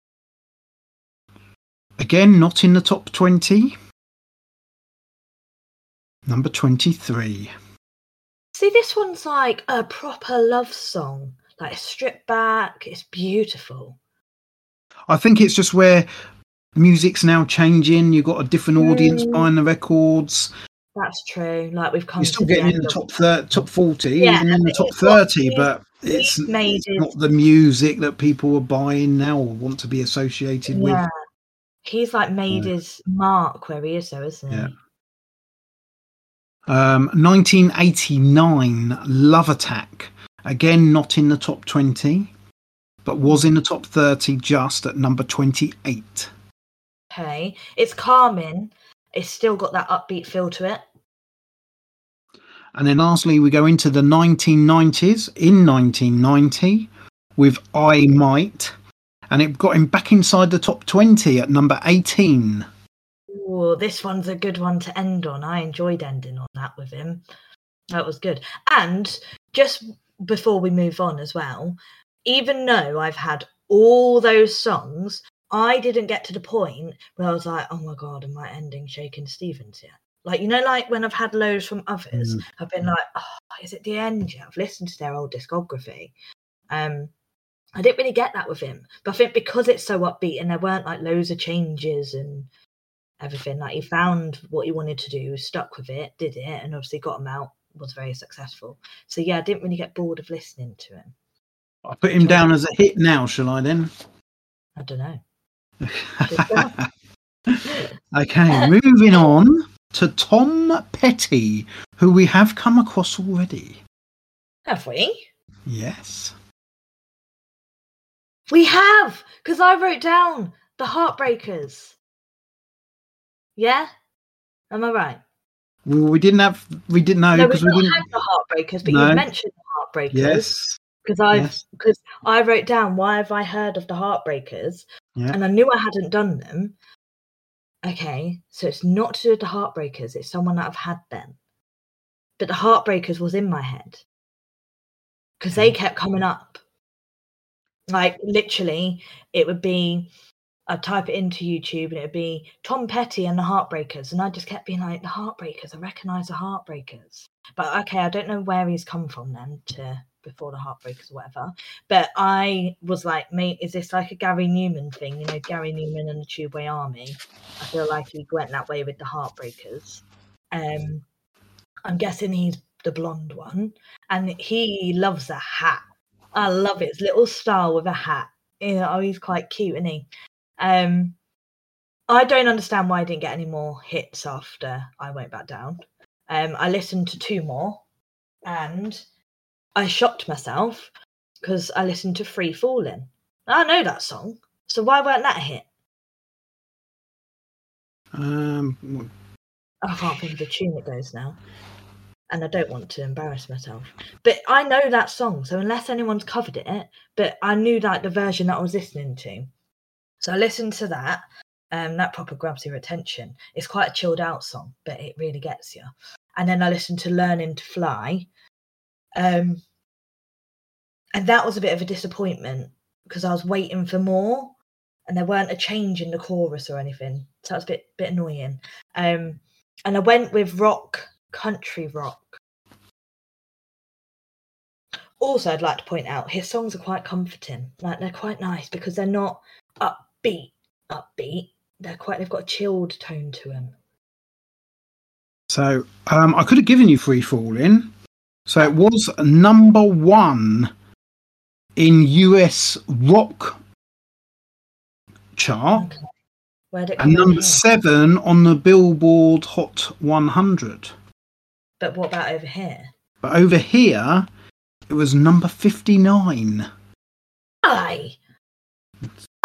Speaker 1: Again, not in the top 20. Number 23.
Speaker 2: See, this one's like a proper love song. Like a stripped back. It's beautiful.
Speaker 1: I think it's just where music's now changing. You've got a different audience
Speaker 2: Mm.
Speaker 1: buying the records.
Speaker 2: That's true. Like we've come
Speaker 1: You're
Speaker 2: to
Speaker 1: still
Speaker 2: the
Speaker 1: getting in the top thir- top 40,
Speaker 2: Yeah,
Speaker 1: even in the top 30,
Speaker 2: we-
Speaker 1: but it's,
Speaker 2: made
Speaker 1: it's not the music that people are buying now or want to be associated with.
Speaker 2: He's like made his mark where he is, though, isn't he?
Speaker 1: Yeah. Um, 1989 Love Attack. Again, not in the top 20, but was in the top 30 just at number 28.
Speaker 2: Okay. It's calming. It's still got that upbeat feel to it.
Speaker 1: And then lastly, we go into the 1990s. In 1990, with I Might, and it got him back inside the top 20 at number 18.
Speaker 2: Oh, this one's a good one to end on. I enjoyed ending on that with him. That was good. And just before we move on as well, even though I've had all those songs, I didn't get to the point where I was like, oh my God, am I ending Shakin' Stevens yet? Like, you know, like when I've had loads from others, I've been like, oh, is it the end yet? I've listened to their old discography. Um, I didn't really get that with him. But I think because it's so upbeat and there weren't like loads of changes and everything. Like he found what he wanted to do, stuck with it, did it, and obviously got him out. Was very successful. So yeah, I didn't really get bored of listening to him.
Speaker 1: I put him down as a hit now, shall I then?
Speaker 2: I don't know. [laughs]
Speaker 1: okay, moving on to Tom Petty, who we have come across already.
Speaker 2: Have we?
Speaker 1: Yes.
Speaker 2: We have, because I wrote down the Heartbreakers. Yeah, am I right?
Speaker 1: We, we didn't have, we didn't know
Speaker 2: no,
Speaker 1: because
Speaker 2: we've
Speaker 1: we
Speaker 2: not
Speaker 1: didn't.
Speaker 2: had the Heartbreakers, but
Speaker 1: No.
Speaker 2: you mentioned the Heartbreakers.
Speaker 1: Yes.
Speaker 2: because I've
Speaker 1: Yes.
Speaker 2: because I wrote down why have I heard of the Heartbreakers,
Speaker 1: Yeah.
Speaker 2: and I knew I hadn't done them. Okay, so it's not to do with the Heartbreakers; it's someone that I've had them. But the Heartbreakers was in my head because they kept coming up. Like literally, it would be I'd type it into YouTube and it'd be Tom Petty and the Heartbreakers, and I just kept being like the Heartbreakers. I recognise the Heartbreakers, but okay, I don't know where he's come from then to before the Heartbreakers or whatever. But I was like, mate, is this like a Gary Numan thing? You know, Gary Numan and the Tubeway Army. I feel like he went that way with the Heartbreakers. Um, I'm guessing he's the blonde one, and he loves a hat. I love it. It's little star with a hat. You know, oh, he's quite cute, isn't he? Um, I don't understand why I didn't get any more hits after I went back down. Um, I listened to two more, and I shocked myself because I listened to Free Falling. I know that song, so why weren't that a hit?
Speaker 1: Um,
Speaker 2: I can't think of the tune it goes now. And I don't want to embarrass myself. But I know that song, so unless anyone's covered it, but I knew like the version that I was listening to. So I listened to that. Um, that proper grabs your attention. It's quite a chilled out song, but it really gets you. And then I listened to Learning to Fly. Um, and that was a bit of a disappointment because I was waiting for more and there weren't a change in the chorus or anything. So that was a bit bit annoying. Um, and I went with rock, country rock. Also, I'd like to point out his songs are quite comforting. Like they're quite nice because they're not upbeat, upbeat. They're quite. They've got a chilled tone to them.
Speaker 1: So um, I could have given you free falling. So it was number one in US rock chart
Speaker 2: Okay. Where'd it
Speaker 1: and number
Speaker 2: here?
Speaker 1: seven on the Billboard Hot 100.
Speaker 2: But what about over here?
Speaker 1: But over here, it was number 59.
Speaker 2: Aye.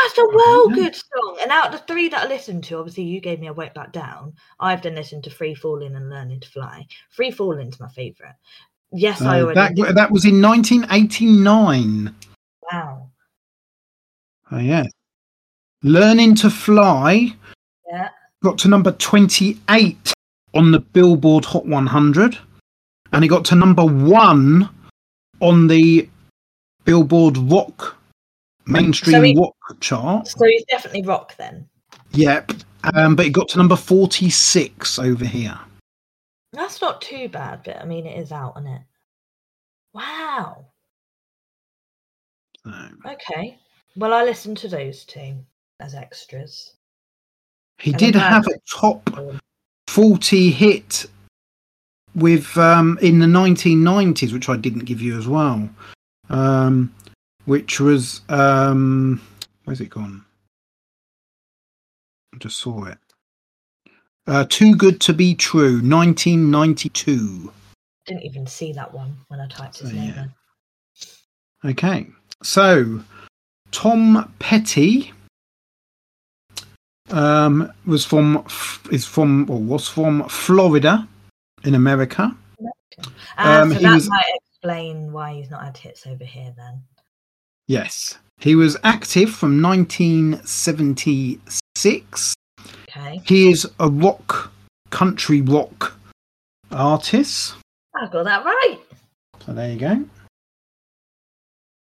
Speaker 2: That's a well
Speaker 1: Yeah.
Speaker 2: good song. And out of the three that I listened to, obviously you gave me a wait back down. I've then listened to Free Falling and Learning to Fly. Free Falling's my favourite. Yes, I
Speaker 1: Uh,
Speaker 2: already
Speaker 1: that,
Speaker 2: did.
Speaker 1: that was in 1989.
Speaker 2: Wow.
Speaker 1: Oh, yeah. Learning to Fly
Speaker 2: Yeah.
Speaker 1: got to number 28 on the Billboard Hot 100. And it got to number one on the Billboard Rock mainstream
Speaker 2: So he-
Speaker 1: rock chart.
Speaker 2: So he's definitely rock then.
Speaker 1: Yep. Um, but it got to number 46 over here.
Speaker 2: That's not too bad, but I mean it is out, isn't it? Wow.
Speaker 1: So,
Speaker 2: Okay. Well I listened to those two as extras.
Speaker 1: he
Speaker 2: And
Speaker 1: did have a top 40 hit with um, in the 1990s, which I didn't give you as well, um, which was um, where's it gone? I just saw it. Uh, Too Good to Be True, 1992.
Speaker 2: Didn't even see that one when I typed his
Speaker 1: So,
Speaker 2: name
Speaker 1: yeah.
Speaker 2: in.
Speaker 1: Okay, so Tom Petty um, was from is from or was from Florida in America.
Speaker 2: Ah,
Speaker 1: Um,
Speaker 2: so that
Speaker 1: was-
Speaker 2: might explain why he's not had hits over here then.
Speaker 1: Yes, he was active from 1976.
Speaker 2: Okay.
Speaker 1: He is a rock, country rock artist.
Speaker 2: I got that right.
Speaker 1: So there you go.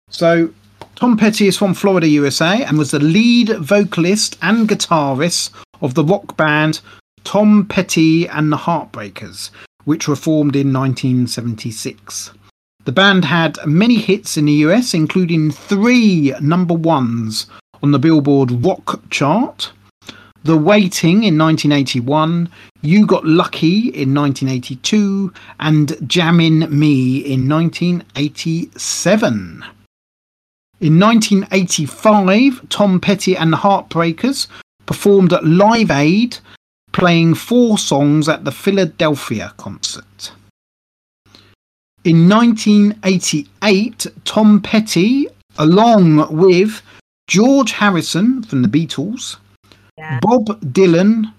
Speaker 1: So Tom Petty is from Florida, USA, and was the lead vocalist and guitarist of the rock band Tom Petty and the Heartbreakers, which were formed in 1976. The band had many hits in the US, including three number ones on the Billboard Rock chart. The Waiting in 1981, You Got Lucky in 1982, and Jammin' Me in 1987. In 1985, Tom Petty and the Heartbreakers performed at Live Aid, playing four songs at the Philadelphia concert. In 1988, Tom Petty, along with George Harrison from the Beatles,
Speaker 2: Yeah.
Speaker 1: Bob Dylan,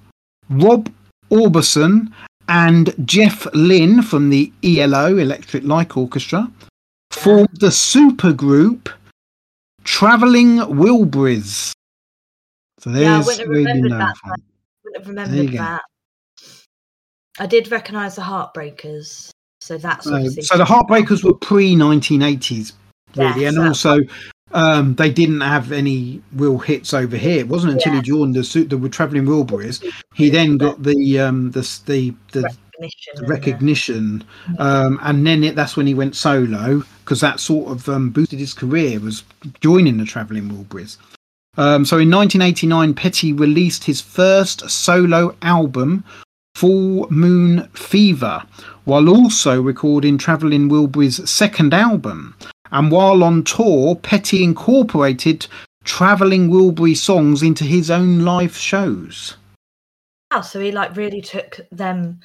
Speaker 1: Rob Orbison, and Jeff Lynne from the ELO Electric Light Orchestra formed the supergroup Travelling Wilburys. So
Speaker 2: Yeah, I
Speaker 1: there's
Speaker 2: wouldn't have
Speaker 1: where you
Speaker 2: remembered
Speaker 1: know
Speaker 2: that
Speaker 1: from.
Speaker 2: Wouldn't have
Speaker 1: you
Speaker 2: remembered
Speaker 1: go.
Speaker 2: that. I did recognise the Heartbreakers, so that's
Speaker 1: So, so the Heartbreakers were pre 1980s, really,
Speaker 2: Yes,
Speaker 1: and also um, they didn't have any real hits over here. It wasn't until
Speaker 2: Yeah.
Speaker 1: he joined the, the Travelling Wilburys he then got the um, the the, the,
Speaker 2: recognition.
Speaker 1: the
Speaker 2: and
Speaker 1: recognition, um, and then it, that's when he went solo because that sort of um, boosted his career was joining the Travelling Wilburys. Um, so in 1989, Petty released his first solo album, Full Moon Fever, while also recording Travelling Wilburys second album. And while on tour, Petty incorporated Travelling Wilbury songs into his own live shows.
Speaker 2: Wow, so he like really took them.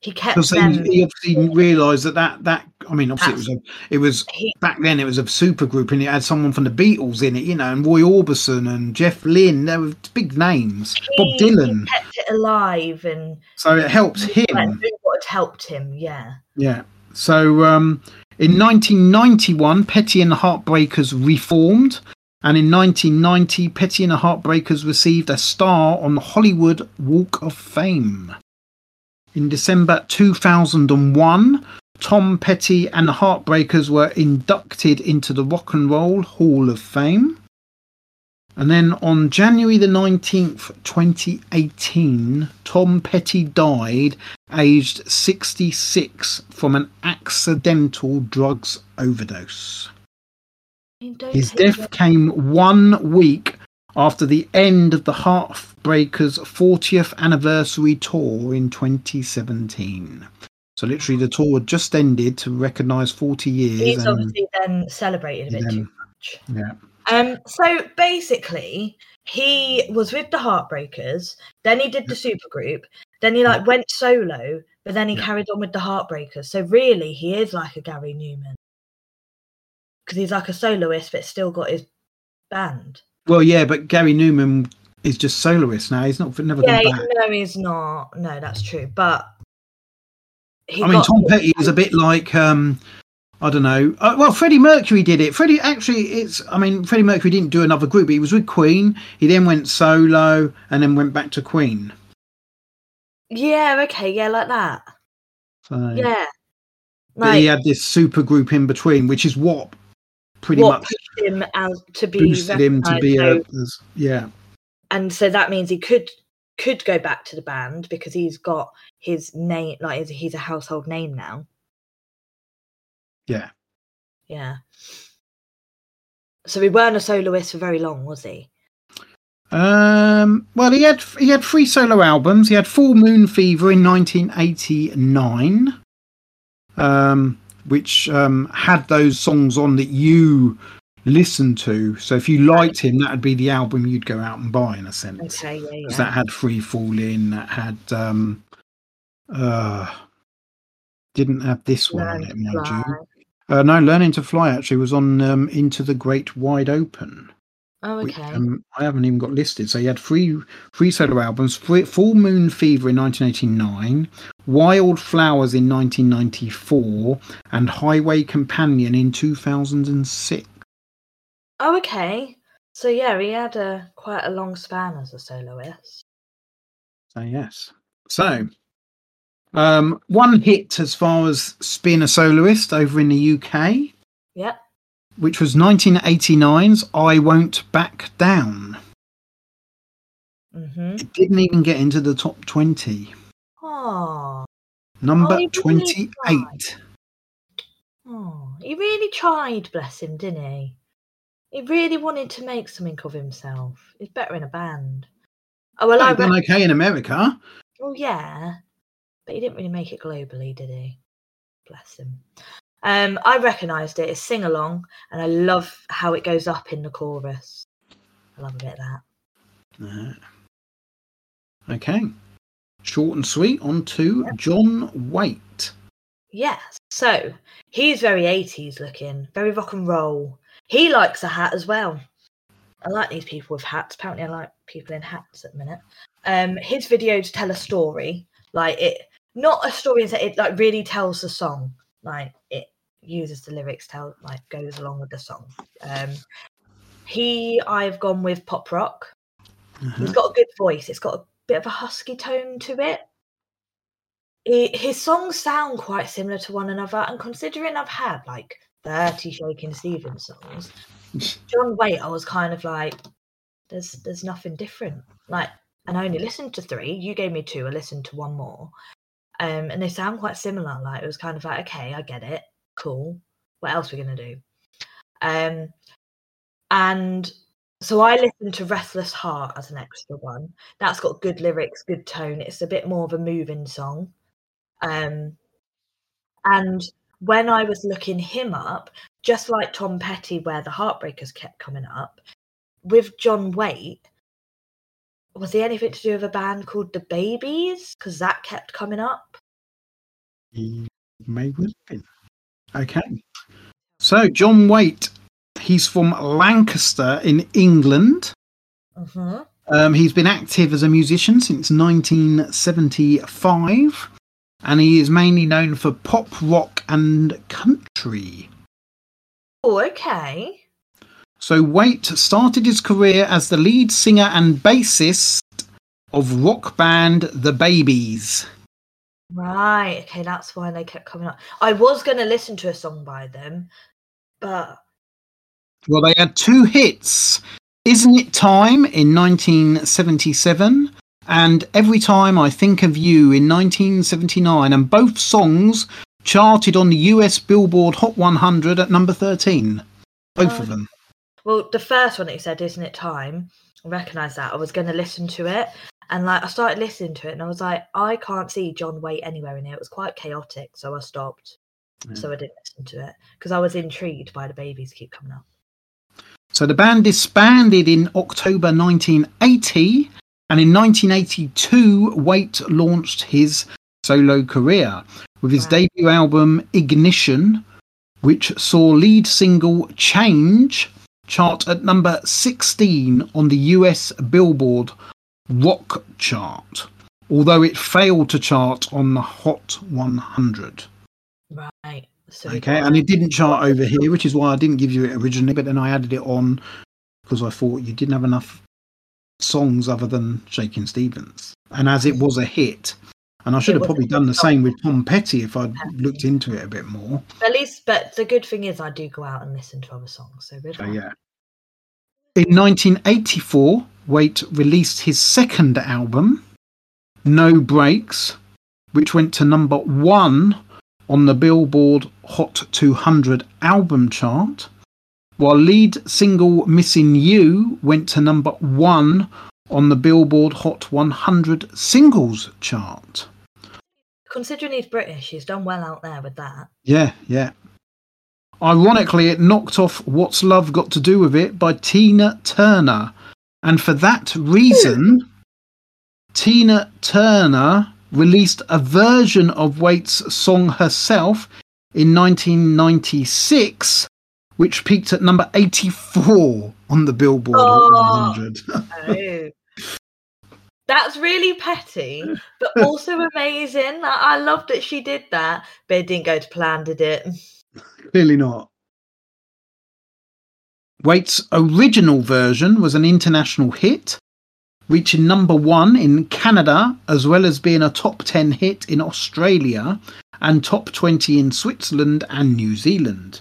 Speaker 2: He kept
Speaker 1: Because
Speaker 2: them.
Speaker 1: he, he obviously realised that, that that I mean obviously it was a it was
Speaker 2: he,
Speaker 1: back then it was a super group and it had someone from the Beatles in it, you know, and Roy Orbison and Jeff Lynne. There were big names. Bob Dylan.
Speaker 2: He kept it alive and
Speaker 1: So it helped him.
Speaker 2: what had helped him. Yeah.
Speaker 1: Yeah. So um, in 1991, Petty and the Heartbreakers reformed. And in 1990, Petty and the Heartbreakers received a star on the Hollywood Walk of Fame. In December 2001, Tom Petty and the Heartbreakers were inducted into the Rock and Roll Hall of Fame. And then on January the 19th, 2018, Tom Petty died aged 66 from an accidental drugs overdose.
Speaker 2: I mean, don't
Speaker 1: His death came one week after the end of the Heartbreakers' 40th anniversary tour in 2017. So literally, the tour had just ended to recognise 40 years.
Speaker 2: He's
Speaker 1: and
Speaker 2: obviously then celebrated a bit
Speaker 1: then-
Speaker 2: too much.
Speaker 1: yeah,
Speaker 2: Um, so basically, he was with the Heartbreakers, then he did the supergroup, then he like went solo, but then he
Speaker 1: Yeah.
Speaker 2: carried on with the Heartbreakers. So really, he is like a Gary Numan because he's like a soloist, but still got his band.
Speaker 1: Well, yeah, but Gary Numan is just soloist now. He's not never
Speaker 2: Yeah,
Speaker 1: gone back.
Speaker 2: no, he's not. No, that's true. But he
Speaker 1: I mean, Tom Petty is a bit like um, I don't know. Uh, well, Freddie Mercury did it. Freddie actually, it's. I mean, Freddie Mercury didn't do another group. He was with Queen. He then went solo and then went back to Queen.
Speaker 2: Yeah, okay, yeah, like that.
Speaker 1: So,
Speaker 2: Yeah.
Speaker 1: but he had this super group in between, which is what pretty
Speaker 2: what
Speaker 1: much
Speaker 2: pushed him as to be
Speaker 1: boosted him to be a.
Speaker 2: so-
Speaker 1: yeah,
Speaker 2: and so that means he could could go back to the band because he's got his name like he's- he's a household name now
Speaker 1: yeah.
Speaker 2: yeah so he weren't a soloist for very long was he
Speaker 1: Um, well, he had he had three solo albums. He had Full Moon Fever in 1989, um, which um, had those songs on that you listened to. So if you liked him, that would be the album you'd go out and buy in a sense.
Speaker 2: okay yeah
Speaker 1: Because
Speaker 2: yeah
Speaker 1: that had Free Fall in, that had um, uh, didn't have this one on it, mind you. Uh, no, Learning to Fly actually was on um, Into the Great Wide Open
Speaker 2: oh
Speaker 1: which,
Speaker 2: okay
Speaker 1: um, I haven't even got listed. So he had three three solo albums: Free- Full Moon Fever in 1989, Wild Flowers in 1994, and Highway Companion in 2006.
Speaker 2: oh okay so yeah he had a quite a long span as a soloist
Speaker 1: So yes. So um, one hit as far as being a soloist over in the UK,
Speaker 2: yep
Speaker 1: which was 1989's "I Won't Back Down."
Speaker 2: mm-hmm
Speaker 1: It didn't even get into the top 20.
Speaker 2: Oh
Speaker 1: Number
Speaker 2: Oh, he really
Speaker 1: 28.
Speaker 2: Oh, he really tried, bless him, didn't he? He really wanted to make something of himself. He's better in a band. Oh well, I
Speaker 1: They've done okay in America.
Speaker 2: well, yeah, but he didn't really make it globally, did he? Bless him. Um, I recognised it. It's sing along, and I love how it goes up in the chorus. I love a bit of that.
Speaker 1: Uh, okay. Short and sweet. On to John Waite.
Speaker 2: Yes. So he's very 80s looking, very rock and roll. He likes a hat as well. I like these people with hats. Apparently, I like people in hats at the minute. Um, his videos tell a story, like it, not a story that it like really tells the song, like it uses the lyrics, tell like goes along with the song. Um, he, I've gone with pop rock. He's got a good voice. It's got a bit of a husky tone to it. He- his songs sound quite similar to one another, and considering I've had like 30 Shakin' Stevens songs, [laughs] John Waite, I was kind of like, there's there's nothing different. Like, and I only listened to three. You gave me two. I listened to one more, um, and they sound quite similar. Like it was kind of like, okay, I get it, cool. What else are we gonna do? Um, and So I listened to Restless Heart as an extra one. That's got good lyrics, good tone. It's a bit more of a moving song. Um, and when I was looking him up, just like Tom Petty, where the Heartbreakers kept coming up, with John Waite, was he anything to do with a band called The Babys? Because that kept coming up.
Speaker 1: He may have been. Okay. So, John Waite, he's from Lancaster in England.
Speaker 2: hmm
Speaker 1: Um, he's been active as a musician since 1975, and he is mainly known for pop, rock, and country.
Speaker 2: Oh, okay.
Speaker 1: So, Waite started his career as the lead singer and bassist of rock band The Babys.
Speaker 2: Right. Okay, that's why they kept coming up. I was going to listen to a song by them, but
Speaker 1: Well, they had two hits Isn't It Time in 1977 and Every Time I Think of You in 1979, and both songs charted on the US Billboard Hot 100 at number 13. Both
Speaker 2: Oh.
Speaker 1: of them.
Speaker 2: well, the first one that you said, "Isn't it time?" I recognise that. I was going to listen to it, and like I started listening to it, and I was like, I can't see John Waite anywhere in here. It was quite chaotic, so I stopped. So I didn't listen to it because I was intrigued by the babys keep coming up.
Speaker 1: So the band disbanded in October 1980, and in 1982, Waite launched his solo career with his
Speaker 2: Wow.
Speaker 1: debut album Ignition, which saw lead single Change chart at number 16 on the US Billboard Rock chart, although it failed to chart on the Hot 100.
Speaker 2: Right. So
Speaker 1: Okay, and it didn't chart over here, which is why I didn't give you it originally, but then I added it on because I thought you didn't have enough songs other than Shakin' Stevens. And as it was a hit, and I should
Speaker 2: It
Speaker 1: have probably done the
Speaker 2: song.
Speaker 1: same with Tom Petty if I'd looked into it a bit more.
Speaker 2: At least, but the good thing is I do go out and listen to other songs. So good. One.
Speaker 1: yeah. In 1984, Waite released his second album, No Brakes, which went to number one on the Billboard Hot 200 album chart, while lead single Missing You went to number one on the Billboard Hot 100 singles chart.
Speaker 2: Considering he's British, he's done well out there with that.
Speaker 1: Yeah, yeah. Ironically, it knocked off What's Love Got to Do with It by Tina Turner. And for that reason, Tina Turner released a version of Waite's song herself in 1996, which peaked at number 84 on the Billboard
Speaker 2: Oh.
Speaker 1: 100.
Speaker 2: Oh. [laughs] That's really petty, but [laughs] also amazing. I, I love that she did that, but it didn't go to plan, did it?
Speaker 1: Clearly not. Waite's original version was an international hit, reaching number one in Canada, as well as being a top 10 hit in Australia and top 20 in Switzerland and New Zealand.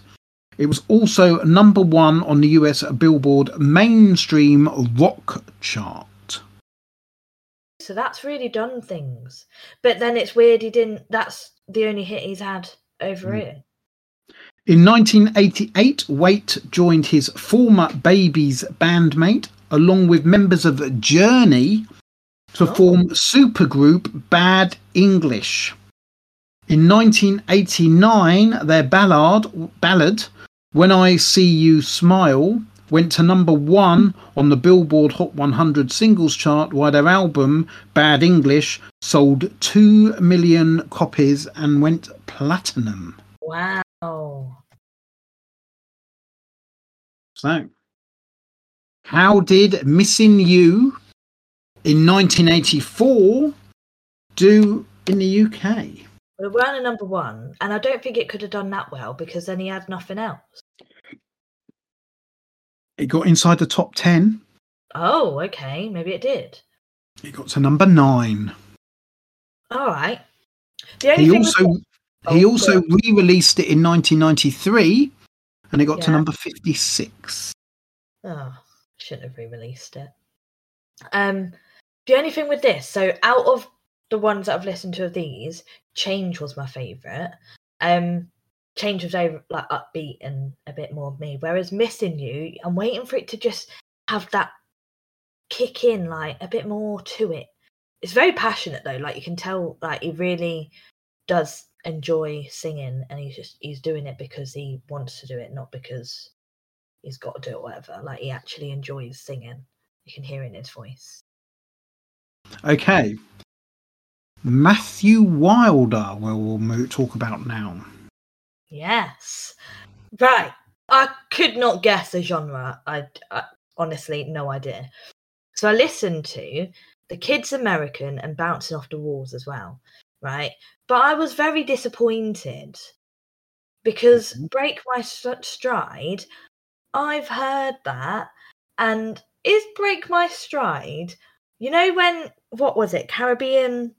Speaker 1: It was also number one on the US Billboard mainstream rock chart.
Speaker 2: So that's really done things. But then it's weird he didn't. That's the only hit he's had over
Speaker 1: Mm.
Speaker 2: here.
Speaker 1: In 1988, Waite joined his former Babys bandmate, along with members of Journey, to
Speaker 2: Oh.
Speaker 1: form supergroup Bad English. In 1989, their ballad, ballad "When I See You Smile" went to number one on the Billboard Hot 100 singles chart, while their album "Bad English" sold two million copies and went platinum.
Speaker 2: Wow.
Speaker 1: So, how did Missing You in 1984 do in the UK?
Speaker 2: Well, it weren't a number one, and I don't think it could have done that well because then he had nothing else.
Speaker 1: It got inside the top 10.
Speaker 2: Oh, okay. Maybe it did.
Speaker 1: It got to number nine.
Speaker 2: All right. The only
Speaker 1: He also he
Speaker 2: Oh,
Speaker 1: also re-released it in 1993, and it got to number 56.
Speaker 2: Oh, shouldn't have re-released it. Um, the only thing with this, so out of the ones that I've listened to of these, Change was my favourite. Um, Change was over like upbeat and a bit more me. Whereas Missing You, I'm waiting for it to just have that kick in, like a bit more to it. It's very passionate though. Like you can tell, like he really does enjoy singing, and he's just he's doing it because he wants to do it, not because he's got to do it, whatever. Like he actually enjoys singing. You can hear it in his voice.
Speaker 1: Okay. Matthew Wilder, we'll talk about now.
Speaker 2: Yes. Right. I could not guess the genre. I, I honestly no idea. So I listened to The Kids American and Bouncing Off the Walls as well, right? But I was very disappointed because
Speaker 1: Mhm.
Speaker 2: Break My Stride, I've heard that, and is Break My Stride, you know when what was it? Caribbean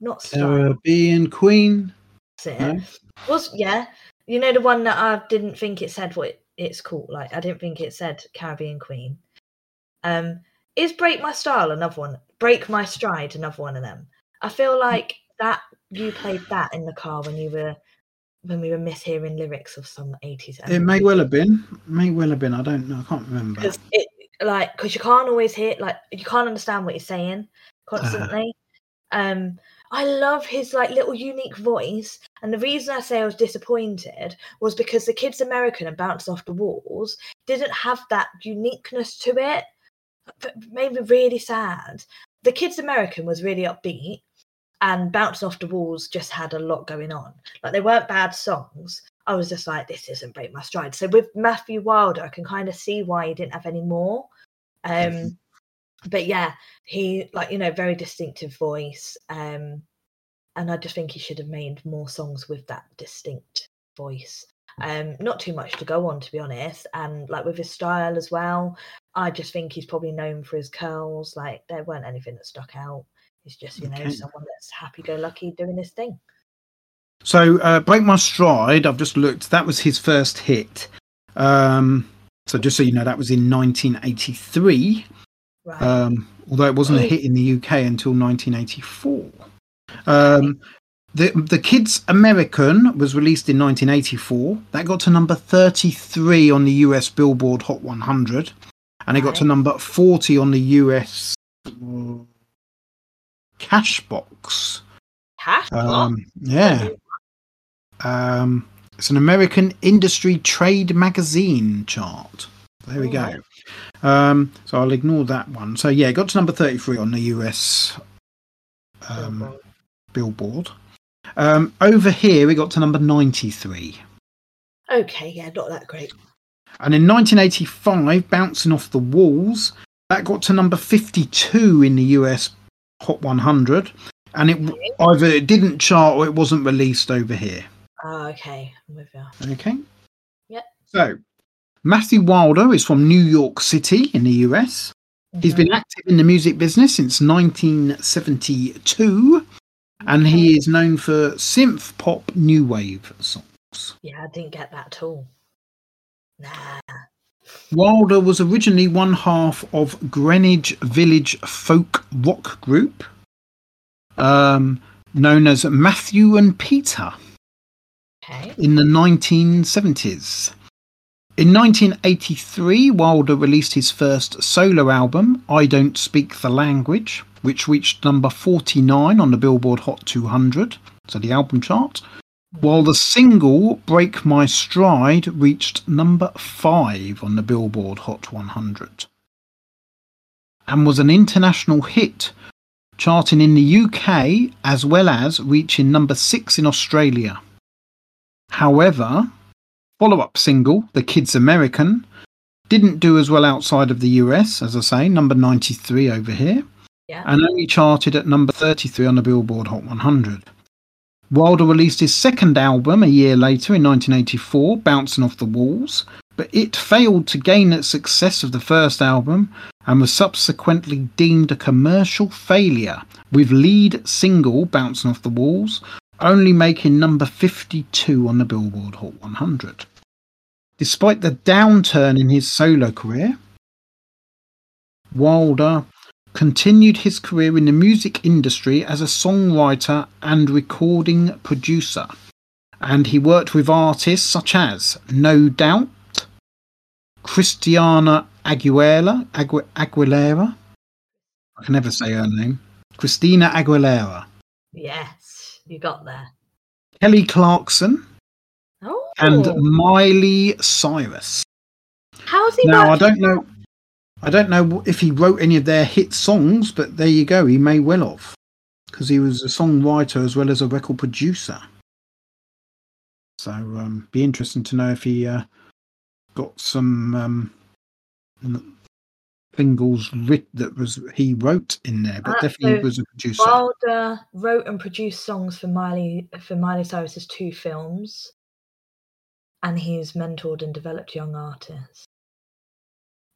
Speaker 2: not Stride.
Speaker 1: Caribbean Queen. No?
Speaker 2: Was yeah, you know the one that I didn't think it said what it, it's called. Like I didn't think it said Caribbean Queen. Um, is Break My Style another one? Break My Stride another one of them. I feel like that you played that in the car when you were when we were mishearing lyrics of some eighties.
Speaker 1: It may well have been. May well have been. I don't know. I can't remember.
Speaker 2: because it like because you can't always hear like you can't understand what he's saying constantly. [laughs] um, I love his like little unique voice, and the reason I say I was disappointed was because the Kids American and bounced Off the Walls didn't have that uniqueness to it. But made me really sad. The Kids American was really upbeat, and Bounce Off the Walls just had a lot going on. Like they weren't bad songs. I was just like, this isn't break my stride. So with Matthew Wilder, I can kind of see why he didn't have any more. Um, but yeah, he like you know very distinctive voice, um, and I just think he should have made more songs with that distinct voice. Um, not too much to go on, to be honest, and like with his style as well. I just think he's probably known for his curls. Like there weren't anything that stuck out. He's just you know
Speaker 1: Okay.
Speaker 2: someone that's happy-go-lucky doing this thing.
Speaker 1: So, uh, Break My Stride, I've just looked, that was his first hit. Um, so, just so you know, that was in 1983,
Speaker 2: Right.
Speaker 1: um, although it wasn't a hit in the UK until 1984. Um, the, the Kids American was released in 1984. That got to number 33 on the US Billboard Hot 100, and it got to number 40 on the US Cashbox.
Speaker 2: Cash.
Speaker 1: Um, yeah. Um, it's an American industry trade magazine chart. There we go. Um, so I'll ignore that one. So yeah, it got to number 33 on the US um, Billboard. Um, over here, we got to number 93.
Speaker 2: Okay, yeah, not that great.
Speaker 1: And in 1985, Bouncing Off the Walls, that got to number 52 in the US Hot 100. And it either it didn't chart or it wasn't released over here.
Speaker 2: Ah, okay, I'm with you.
Speaker 1: Okay.
Speaker 2: Yep.
Speaker 1: So, Matthew Wilder is from New York City in the US. He's
Speaker 2: Mhm.
Speaker 1: been active in the music business since 1972, and he is known for synth pop new wave songs.
Speaker 2: Yeah, I didn't get that at all. Nah.
Speaker 1: Wilder was originally one half of Greenwich Village folk rock group um, known as Matthew and Peter.
Speaker 2: Okay.
Speaker 1: in the 1970s. In 1983, Wilder released his first solo album, I Don't Speak the Language, which reached number 49 on the Billboard Hot 200, so the album chart, while the single Break My Stride reached number 5 on the Billboard Hot 100 and was an international hit, charting in the UK as well as reaching number 6 in Australia. However, follow up single, The Kids American, didn't do as well outside of the US, as I say, number 93 over here,
Speaker 2: Yeah.
Speaker 1: and only charted at number 33 on the Billboard Hot 100. Wilder released his second album a year later in 1984, Bouncing Off the Walls, but it failed to gain the success of the first album and was subsequently deemed a commercial failure, with lead single Bouncing Off the Walls only making number 52 on the Billboard Hot 100. Despite the downturn in his solo career, Wilder continued his career in the music industry as a songwriter and recording producer, and he worked with artists such as No Doubt, Christiana Aguilera. Agu- Aguilera. I can never say her name. Christina Aguilera.
Speaker 2: Yes, you got there.
Speaker 1: Kelly Clarkson
Speaker 2: Oh,
Speaker 1: and Miley Cyrus.
Speaker 2: how's he?
Speaker 1: Now I don't know. I don't know if he wrote any of their hit songs, but there you go. He may well have, because he was a songwriter as well as a record producer. So, um, be interesting to know if he uh, got some um, singles writ- that was he wrote in there, but
Speaker 2: Uh,
Speaker 1: definitely
Speaker 2: so
Speaker 1: was a producer.
Speaker 2: Wilder wrote and produced songs for Miley for Miley Cyrus's two films, and he's mentored and developed young artists.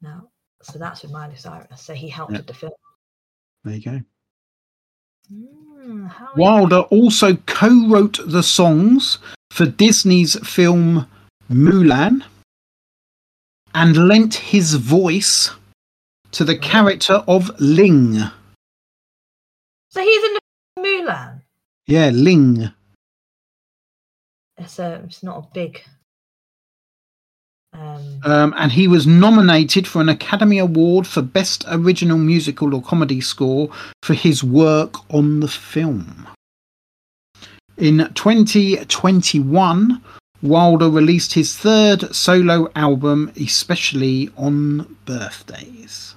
Speaker 2: Now, so that's with Miley Cyrus. So he helped
Speaker 1: Yeah.
Speaker 2: with the film.
Speaker 1: there you go.
Speaker 2: Mm,
Speaker 1: Wilder also co-wrote the songs for Disney's film Mulan and lent his voice to the character of Ling.
Speaker 2: So he's in the Mulan.
Speaker 1: Yeah, Ling.
Speaker 2: It's a, it's not a big. Um,
Speaker 1: Um, and he was nominated for an Academy Award for Best Original Musical or Comedy Score for his work on the film. In 2021, Wilder released his third solo album, especially on birthdays.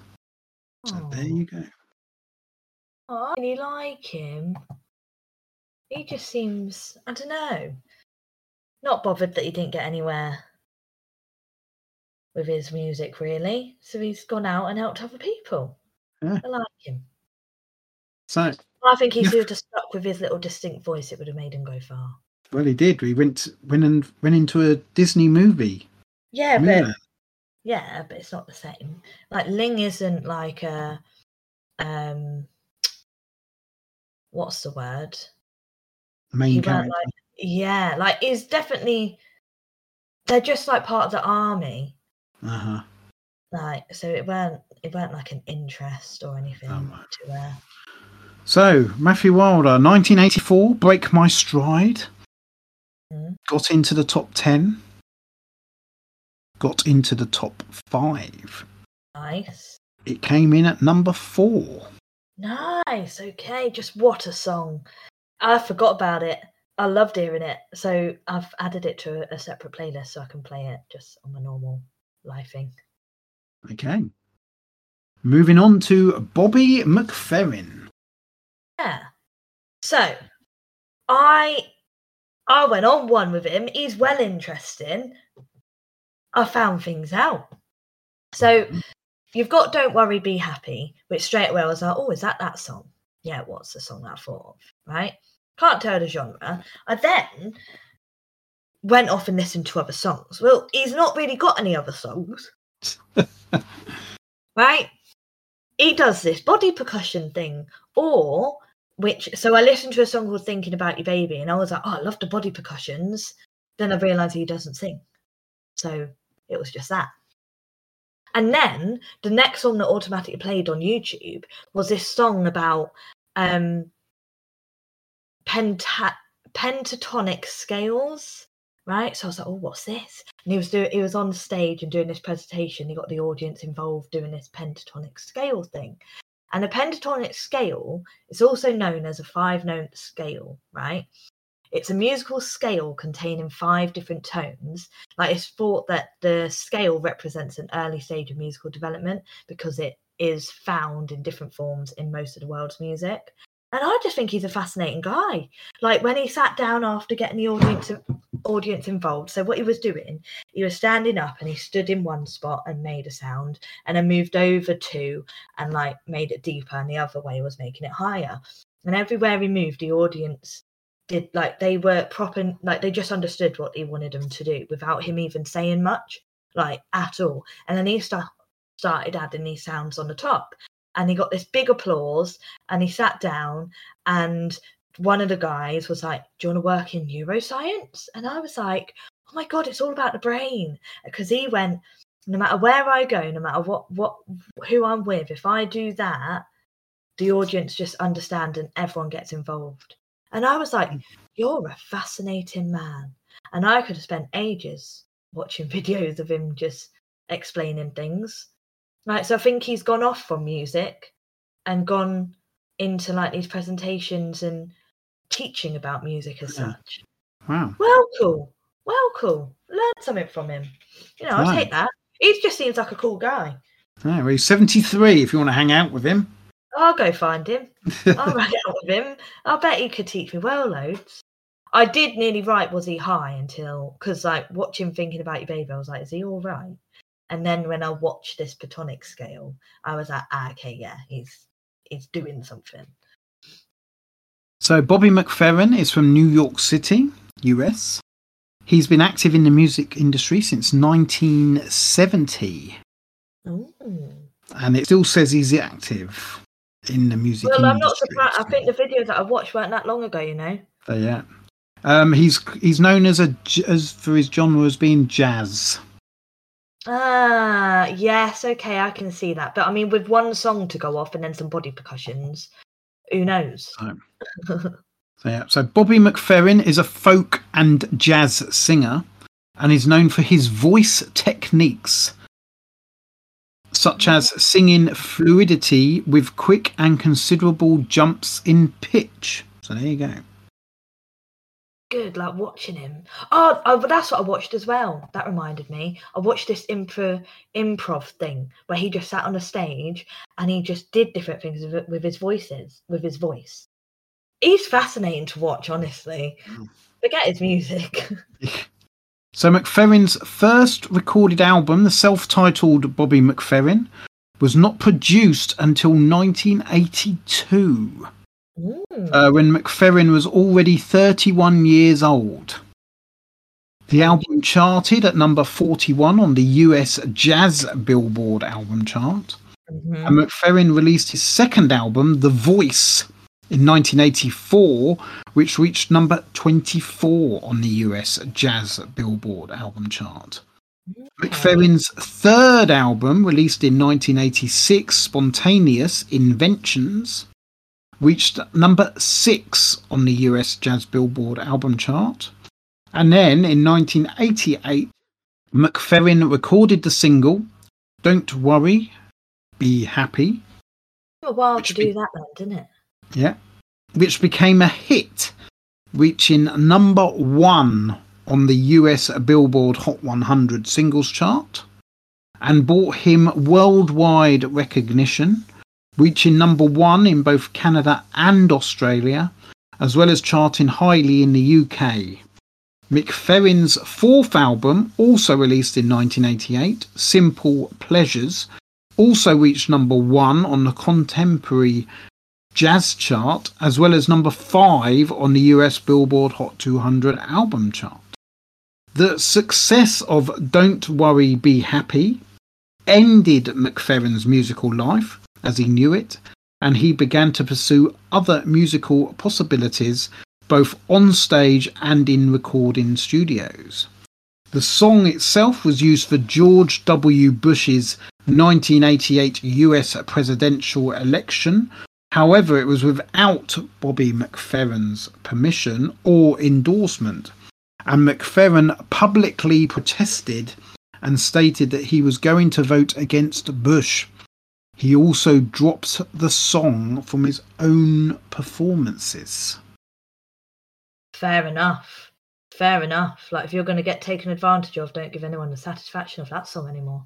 Speaker 1: So there you go.
Speaker 2: Oh, I really like him. He just seems, I don't know, not bothered that he didn't get anywhere with his music, really. So he's gone out and helped other people.
Speaker 1: Yeah.
Speaker 2: I like him.
Speaker 1: So,
Speaker 2: I think he
Speaker 1: Yeah.
Speaker 2: have stuck with his little distinct voice. It would have made him go far.
Speaker 1: well, he did. He went went and went into a Disney movie.
Speaker 2: Yeah, but yeah, but it's not the same. Like Ling isn't like a um, what's the word?
Speaker 1: main
Speaker 2: he
Speaker 1: character.
Speaker 2: like yeah like it's definitely they're just like part of the army
Speaker 1: uh-huh.
Speaker 2: like so it weren't it weren't like an interest or anything
Speaker 1: Oh,
Speaker 2: to uh
Speaker 1: So, Matthew Wilder, 1984, Break My Stride.
Speaker 2: Mhm.
Speaker 1: Got into the top 10. Got into the top 5.
Speaker 2: nice
Speaker 1: It came in at number 4.
Speaker 2: nice okay just what a song i forgot about it i loved hearing it so i've added it to a separate playlist so i can play it just on my normal lifing
Speaker 1: Okay. Moving on to Bobby McFerrin.
Speaker 2: Yeah. So I I went on one with him. He's well interesting. I found things out. So you've got Don't Worry, Be Happy, which straight away I was like, oh, is that that song? Yeah, what's the song that for? Right? Can't tell the genre. I then went off and listened to other songs. Well, he's not really got any other songs. [laughs] right? He does this body percussion thing, or which so I listened to a song called Thinking About Your Baby, and I was like, oh, I love the body percussions. Then I realized he doesn't sing. So it was just that. And then the next song that automatically played on YouTube was this song about um penta- pentatonic scales right? So I was like, oh, what's this? And he was doing, he was on stage and doing this presentation. He got the audience involved doing this pentatonic scale thing. And a pentatonic scale is also known as a five note scale, right? It's a musical scale containing five different tones. Like it's thought that the scale represents an early stage of musical development because it is found in different forms in most of the world's music. And I just think he's a fascinating guy. Like when he sat down after getting the audience audience involved. So what he was doing, he was standing up and he stood in one spot and made a sound, and then moved over to and like made it deeper, and the other way was making it higher. And everywhere he moved, the audience did like they were proper, like they just understood what he wanted them to do without him even saying much, like at all. And then he start, started adding these sounds on the top, and he got this big applause, and he sat down and one of the guys was like, Do you want to work in neuroscience? And I was like, Oh my God, it's all about the brain. Because he went, No matter where I go, no matter what, what, who I'm with, if I do that, the audience just understand and everyone gets involved. And I was like, hmm. You're a fascinating man. And I could have spent ages watching [laughs] videos of him just explaining things. Like, so I think he's gone off from music and gone into like these presentations and teaching about music as
Speaker 1: Yeah.
Speaker 2: such.
Speaker 1: Wow.
Speaker 2: Well, cool. Well, cool. Learn something from him. You know, I'll take that. He just seems like a cool guy.
Speaker 1: Yeah, well, he's 73 if you want to hang out with him.
Speaker 2: I'll go find him. [laughs] I'll hang out with him. I bet he could teach me well loads. I did nearly write was he high until because like watching thinking about your baby, I was like, is he all right? And then when I watched this pentatonic scale, I was like, ah, okay, yeah, he's he's doing something.
Speaker 1: So, Bobby McFerrin is from New York City, US. He's been active in the music industry since 1970,
Speaker 2: Ooh.
Speaker 1: and it still says he's active in the music
Speaker 2: Well,
Speaker 1: industry.
Speaker 2: I'm not surprised. I think the videos that I watched weren't that long ago. You know.
Speaker 1: so, yeah. Um, he's he's known as a as for his genre as being jazz.
Speaker 2: Ah, yes, okay, I can see that. But I mean, with one song to go off and then some body percussions, who knows?
Speaker 1: So, yeah. So Bobby McFerrin is a folk and jazz singer, and is known for his voice techniques, such as singing fluidity with quick and considerable jumps in pitch. So there you go.
Speaker 2: Good, like watching him. Oh, oh, but that's what I watched as well. That reminded me. I watched this improv improv thing where he just sat on a stage and he just did different things with, with his voices, with his voice. He's fascinating to watch, honestly.
Speaker 1: Mm.
Speaker 2: Forget his music. [laughs]
Speaker 1: So McFerrin's first recorded album, the self-titled Bobby McFerrin, was not produced until 1982. Uh, when McFerrin was already 31 years old. The album charted at number 41 on the US Jazz Billboard album chart.
Speaker 2: Mhm.
Speaker 1: And McFerrin released his second album, The Voice, in 1984, which reached number 24 on the US Jazz Billboard album chart. McFerrin's third album, released in 1986, Spontaneous Inventions, reached number six on the US Jazz Billboard album chart. And then in 1988, McFerrin recorded the single Don't Worry, Be Happy,
Speaker 2: Took a while to
Speaker 1: be-
Speaker 2: do that, then, didn't it?
Speaker 1: yeah, which became a hit, reaching number one on the US Billboard Hot 100 singles chart and brought him worldwide recognition, reaching number one in both Canada and Australia, as well as charting highly in the UK. McFerrin's fourth album, also released in 1988, Simple Pleasures, also reached number one on the contemporary jazz chart, as well as number five on the US Billboard Hot 200 album chart. The success of Don't Worry, Be Happy ended McFerrin's musical life as he knew it, and he began to pursue other musical possibilities both on stage and in recording studios. The song itself was used for George W. Bush's 1988 US presidential election. However, it was without Bobby McFerrin's permission or endorsement, and McFerrin publicly protested and stated that he was going to vote against Bush. He also dropped the song from his own performances.
Speaker 2: Fair enough. Fair enough. Like if you're going to get taken advantage of, don't give anyone the satisfaction of that song anymore.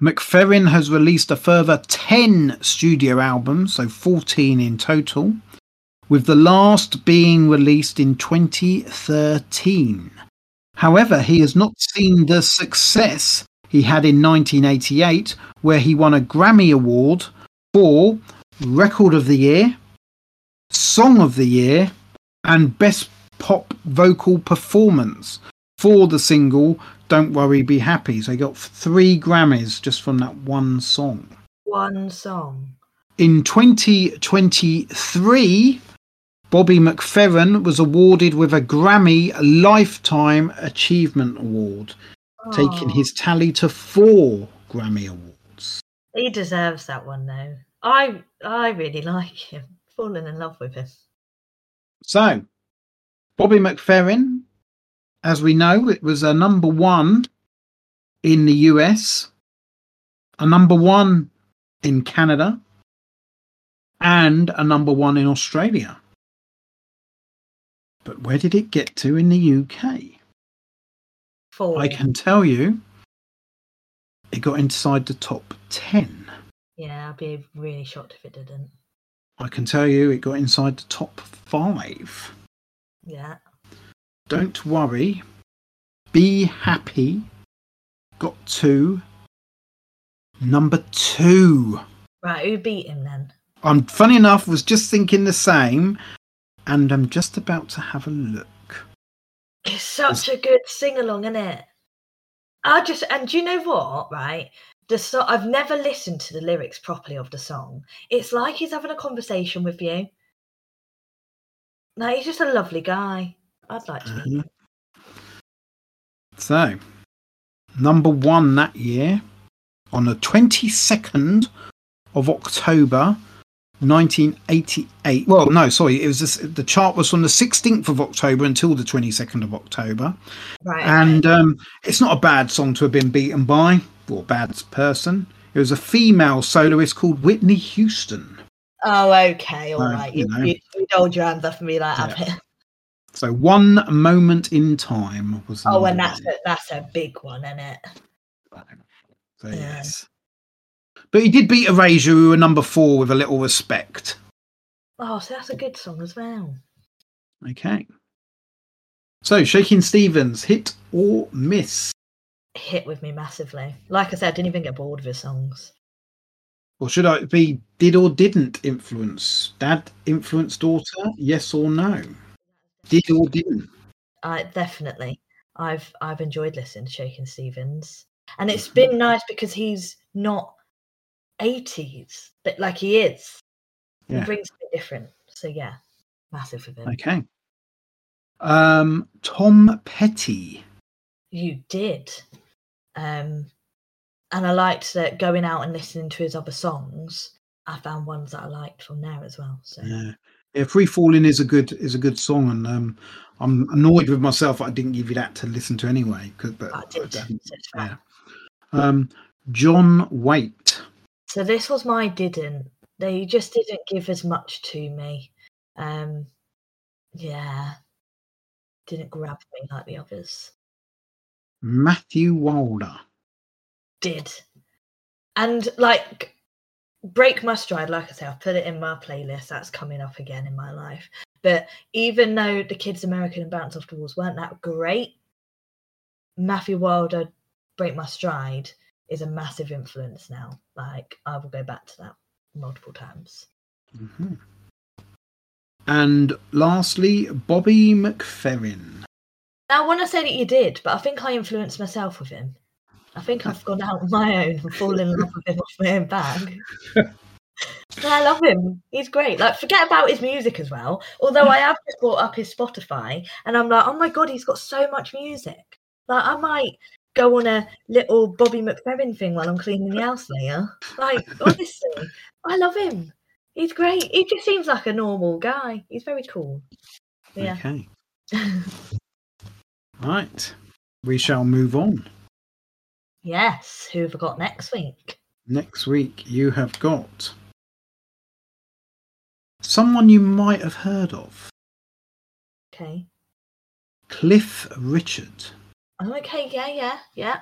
Speaker 1: McFerrin has released a further 10 studio albums, so 14 in total, with the last being released in 2013. However, he has not seen the success he had in 1988, where he won a Grammy Award for Record of the Year, Song of the Year, and Best Pop Vocal Performance for the single Don't Worry, Be Happy. So he got three Grammys just from that one song.
Speaker 2: One song.
Speaker 1: In 2023, Bobby McFerrin was awarded with a Grammy Lifetime Achievement Award, taking
Speaker 2: Oh,
Speaker 1: his tally to four Grammy Awards.
Speaker 2: He deserves that one though. I I really [laughs] like him. Fallen in love with him.
Speaker 1: So, Bobby McFerrin, as we know, it was a number one in the US, a number one in Canada, and a number one in Australia. But where did it get to in the UK?
Speaker 2: Four.
Speaker 1: I can tell you it got inside the top 10.
Speaker 2: Yeah, I'd be really shocked if it didn't.
Speaker 1: I can tell you it got inside the top five.
Speaker 2: Yeah.
Speaker 1: Don't worry. Be happy. Got to number two.
Speaker 2: Right, who beat him then?
Speaker 1: I'm funny enough, was just thinking the same, and I'm just about to have a look.
Speaker 2: It's such a good sing along, isn't it? I just and do you know what? Right, the so I've never listened to the lyrics properly of the song. It's like he's having a conversation with you. No, he's just a lovely guy. I'd like to meet him.
Speaker 1: So, number one that year, on the 22nd of October, 1988. Well, no, sorry, it was this, the chart was from the 16th of October until the 22nd of October,
Speaker 2: Right.
Speaker 1: and um, it's not a bad song to have been beaten by or bad person. It was a female soloist called Whitney Houston.
Speaker 2: oh, okay, all right.
Speaker 1: you
Speaker 2: You,
Speaker 1: know.
Speaker 2: you, hold your hands up and be like,
Speaker 1: Yeah.
Speaker 2: it.
Speaker 1: So, one moment in time was.
Speaker 2: Oh, and that's a, that's a big one, isn't it?
Speaker 1: So
Speaker 2: Yeah.
Speaker 1: yes. But he did beat Erasure, who were number four with a little respect.
Speaker 2: Oh, so that's a good song as well.
Speaker 1: Okay. So Shakin' Stevens, hit or miss?
Speaker 2: Hit with me massively. Like I said, I didn't even get bored of his songs.
Speaker 1: Or should I be did or didn't influence? Dad influence daughter? Yes or no? Did or didn't?
Speaker 2: I definitely. I've I've enjoyed listening to Shakin' Stevens, and it's been nice because he's not eighties, but like he is. He
Speaker 1: Yeah.
Speaker 2: brings something different. So yeah, massive for him.
Speaker 1: Okay. Um Tom Petty.
Speaker 2: You did, um, and I liked that going out and listening to his other songs. I found ones that I liked from there as well. So
Speaker 1: Yeah. Yeah, Free Falling is a good is a good song and um I'm annoyed with myself I didn't give you that to listen to anyway. 'cause- But
Speaker 2: I did. so
Speaker 1: yeah. Um, John Waite.
Speaker 2: So this was my didn't. They just didn't give as much to me. Um yeah. Didn't grab me like the others.
Speaker 1: Matthew Wilder.
Speaker 2: Did. And like Break My Stride, like I say, I've put it in my playlist. That's coming up again in my life. But even though the Kids American and Bounce Off the Walls weren't that great, Matthew Wilder, Break My Stride is a massive influence now. Like I will go back to that multiple times.
Speaker 1: Mhm. And lastly, Bobby McFerrin.
Speaker 2: Now, I want to say that you did, but I think I influenced myself with him. I think I've gone out on my own and fallen in love with him off my own bag. [laughs] And I love him. He's great. Like, forget about his music as well. Although I have just brought up his Spotify, and I'm like, oh my god, he's got so much music. Like, I might go on a little Bobby McFerrin thing while I'm cleaning the house later. Like, [laughs] honestly, I love him. He's great. He just seems like a normal guy. He's very cool. Yeah.
Speaker 1: Okay. [laughs] Right. We shall move on.
Speaker 2: yes. Who have I got next week?
Speaker 1: Next week, you have got someone you might have heard of
Speaker 2: Okay.
Speaker 1: Cliff Richard,
Speaker 2: Oh, okay, yeah, yeah, yeah.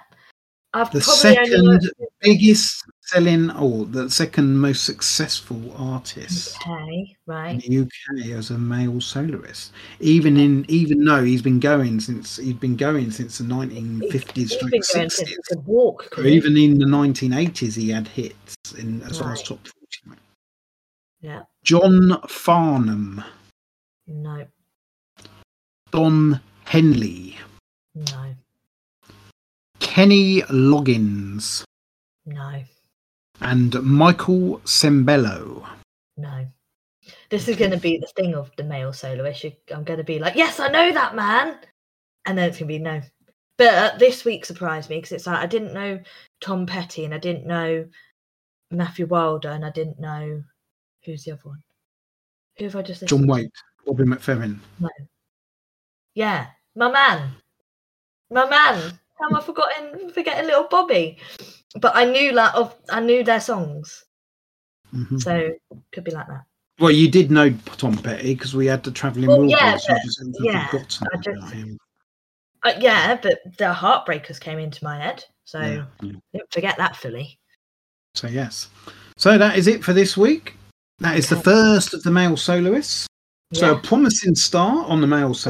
Speaker 2: I've
Speaker 1: the second biggest selling or the second most successful artist.
Speaker 2: Okay,
Speaker 1: in
Speaker 2: right.
Speaker 1: the UK as a male soloist. Even in even though he's been going since he'd been going since the 1950s,
Speaker 2: He's
Speaker 1: stroke
Speaker 2: been going since
Speaker 1: 60s.
Speaker 2: walk.
Speaker 1: Or even in the 1980s, he had hits in as well as top 40.
Speaker 2: Yeah.
Speaker 1: John Farnham,
Speaker 2: No,
Speaker 1: Don Henley,
Speaker 2: no,
Speaker 1: Kenny Loggins,
Speaker 2: no,
Speaker 1: and Michael Sembello.
Speaker 2: no. This is going to be the thing of the male soloist. You- I'm going to be like, yes, I know that man, and then it's going to be no. But uh, this week surprised me because it's like I didn't know Tom Petty and I didn't know Matthew Wilder and I didn't know who's the other one. Who have I just
Speaker 1: John? Waite, Bobby McFerrin. No.
Speaker 2: Yeah, my man, my man. How am I forgetting forgetting little Bobby? But I knew like of I knew their songs,
Speaker 1: Mhm.
Speaker 2: so could be like that.
Speaker 1: Well, you did know Tom Petty because we had the travelling
Speaker 2: Well, yeah, but- yeah, I just-
Speaker 1: him.
Speaker 2: Uh, yeah, but the Heartbreakers came into my head, so
Speaker 1: Yeah, yeah.
Speaker 2: didn't forget that fully.
Speaker 1: So yes. So that is it for this week. That is the first of the male soloists. So a promising start on the male. [laughs]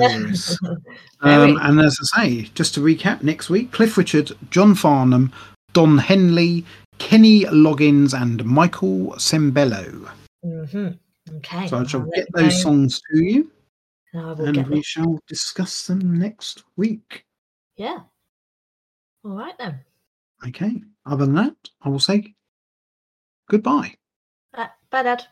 Speaker 2: Very.
Speaker 1: um, and as I say, just to recap, next week Cliff Richard, John Farnham, Don Henley, Kenny Loggins, and Michael Sembello.
Speaker 2: hmm Okay.
Speaker 1: So I shall
Speaker 2: I'll
Speaker 1: get those songs to you,
Speaker 2: and
Speaker 1: and we
Speaker 2: them.
Speaker 1: shall discuss them next week.
Speaker 2: Yeah. All right then.
Speaker 1: Okay. Other than that, I will say goodbye.
Speaker 2: Uh, bye, Dad.